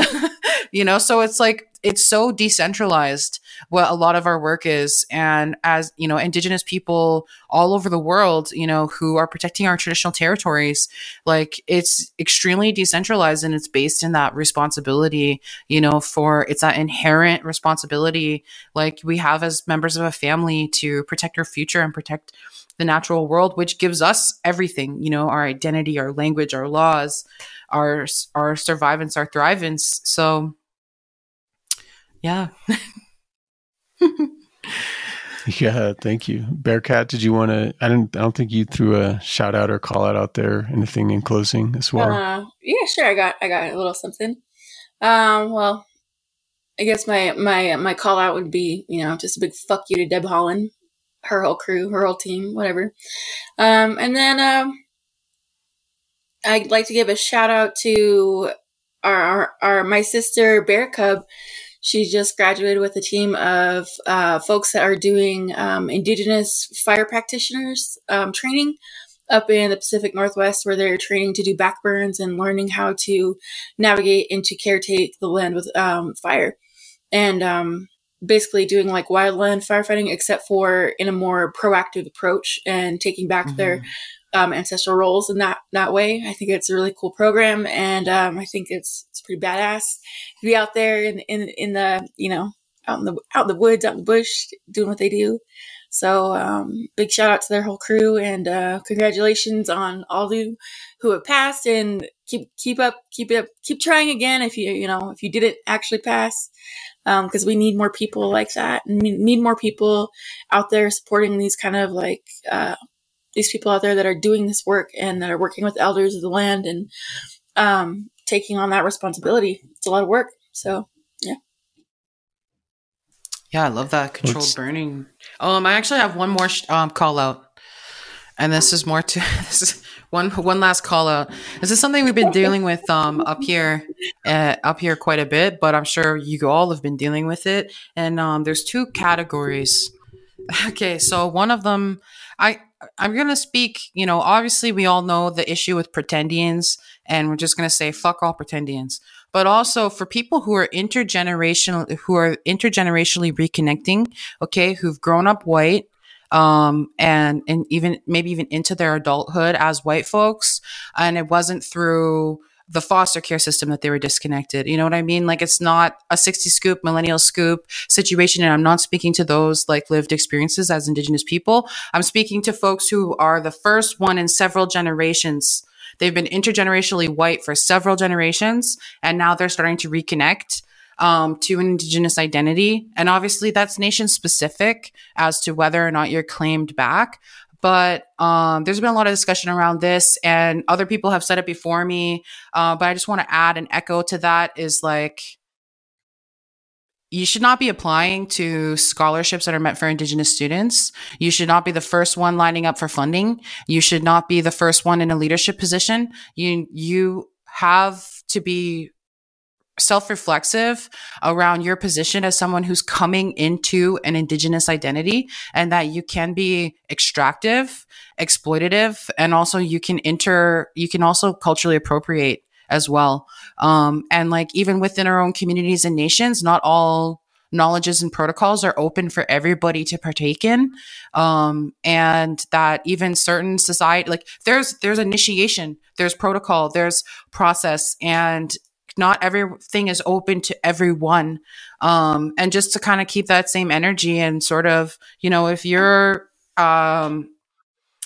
Speaker 5: you know so it's like it's so decentralized what a lot of our work is. And as you know indigenous people all over the world you know who are protecting our traditional territories like it's extremely decentralized and it's based in that responsibility you know for it's that inherent responsibility like we have as members of a family to protect our future and protect the natural world which gives us everything you know our identity our language our laws our our survivance our thrivance. So yeah. [LAUGHS]
Speaker 1: Yeah thank you. Bearcat did you want to i didn't i don't think you threw a shout out or call out out there anything in closing as well?
Speaker 4: Uh, yeah sure i got i got a little something. Um well i guess my my my call out would be you know just a big fuck you to Deb Haaland her whole crew her whole team whatever. Um and then um i'd like to give a shout out to our our, our my sister bear cub she just graduated with a team of uh, folks that are doing um, indigenous fire practitioners um, training up in the Pacific Northwest, where they're training to do backburns and learning how to navigate and to caretake the land with um, fire. And um, basically doing like wildland firefighting, except for in a more proactive approach and taking back mm-hmm. their um, ancestral roles in that that way. I think it's a really cool program, and um, I think it's it's pretty badass to be out there in in in the you know out in the out in the woods, out in the bush, doing what they do. So um, big shout out to their whole crew, and uh, congratulations on all you who have passed, and keep keep up, keep it up, keep trying again if you you know if you didn't actually pass. Because um, we need more people like that, and need more people out there supporting these kind of like uh, these people out there that are doing this work and that are working with elders of the land and um, taking on that responsibility. It's a lot of work. So, yeah.
Speaker 5: Yeah, I love that controlled Let's... burning. Um, I actually have one more sh- um, call out, and this is more to [LAUGHS] this is one one last call out. This is something we've been dealing with um up here, uh, up here quite a bit, but I'm sure you all have been dealing with it. And um, there's two categories. [LAUGHS] Okay, so one of them, I I'm going to speak, you know, obviously we all know the issue with pretendians and we're just going to say fuck all pretendians. But also for people who are intergenerational who are intergenerationally reconnecting, okay, who've grown up white um and and even maybe even into their adulthood as white folks and it wasn't through the foster care system that they were disconnected. You know what I mean? Like it's not a 60 scoop, millennial scoop situation. And I'm not speaking to those like lived experiences as indigenous people. I'm speaking to folks who are the first one in several generations. They've been intergenerationally white for several generations. And now they're starting to reconnect um, to an indigenous identity. And obviously that's nation specific as to whether or not you're claimed back. But um, there's been a lot of discussion around this, and other people have said it before me. Uh, but I just want to add an echo to that is like, you should not be applying to scholarships that are meant for indigenous students. You should not be the first one lining up for funding. You should not be the first one in a leadership position. You you have to be self-reflexive around your position as someone who's coming into an indigenous identity and that you can be extractive exploitative and also you can enter you can also culturally appropriate as well. Um, and like even within our own communities and nations not all knowledges and protocols are open for everybody to partake in. Um, and that even certain society like there's there's initiation there's protocol there's process and not everything is open to everyone. Um, and just to kind of keep that same energy and sort of, you know, if you're, um,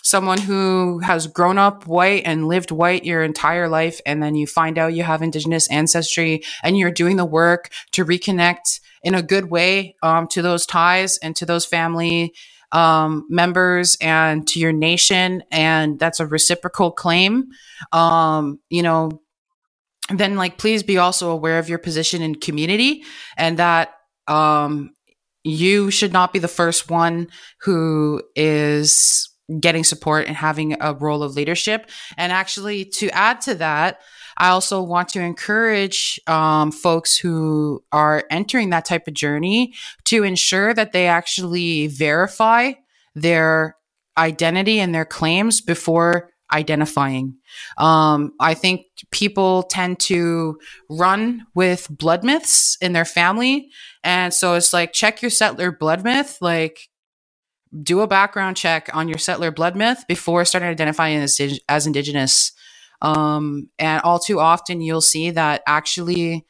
Speaker 5: someone who has grown up white and lived white your entire life and then you find out you have indigenous ancestry and you're doing the work to reconnect in a good way um, to those ties and to those family um, members and to your nation and that's a reciprocal claim um, you know then like please be also aware of your position in community and that um you should not be the first one who is getting support and having a role of leadership. And actually to add to that I also want to encourage um, folks who are entering that type of journey to ensure that they actually verify their identity and their claims before identifying. Um, I think people tend to run with blood myths in their family. And so it's like, check your settler blood myth. Like, do a background check on your settler blood myth before starting identifying as, as indigenous. Um, and all too often you'll see that actually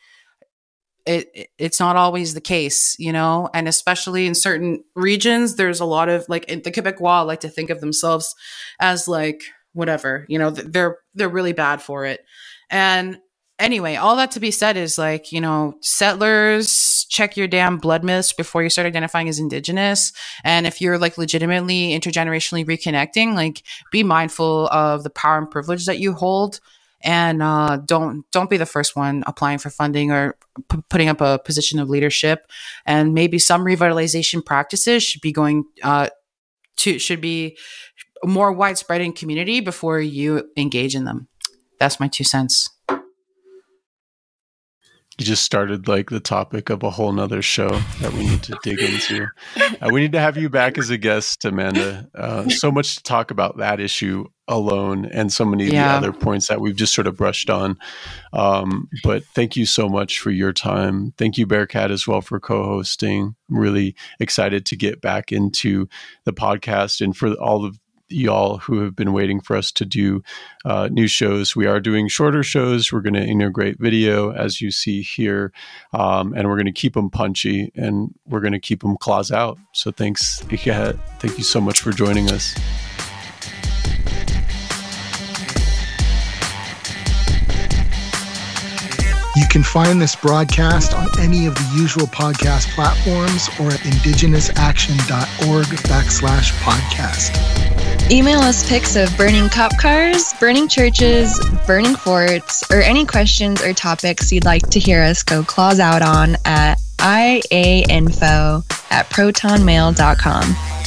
Speaker 5: it it's not always the case, you know, and especially in certain regions, there's a lot of like the Quebecois like to think of themselves as like whatever, you know, they're they're really bad for it. And anyway, all that to be said is like, you know, settlers check your damn blood myths before you start identifying as indigenous. And if you're like legitimately intergenerationally reconnecting, like be mindful of the power and privilege that you hold and uh, don't don't be the first one applying for funding or p- putting up a position of leadership. And maybe some revitalization practices should be going uh, to should be more widespread in community before you engage in them. That's my two cents
Speaker 1: you just started like the topic of a whole nother show that we need to dig into. Uh, we need to have you back as a guest, Amanda. Uh, so much to talk about that issue alone and so many yeah. of the other points that we've just sort of brushed on. Um, but thank you so much for your time. Thank you, Bearcat, as well, for co hosting. I'm really excited to get back into the podcast and for all of y'all who have been waiting for us to do uh, new shows. We are doing shorter shows. We're going to integrate video, as you see here, um, and we're going to keep them punchy and we're going to keep them claws out. So thanks, Iket. Thank you so much for joining us.
Speaker 3: Can find this broadcast on any of the usual podcast platforms or at indigenousaction.org backslash podcast.
Speaker 2: Email us pics of burning cop cars, burning churches, burning forts, or any questions or topics you'd like to hear us go claws out on at iainfo at protonmail.com.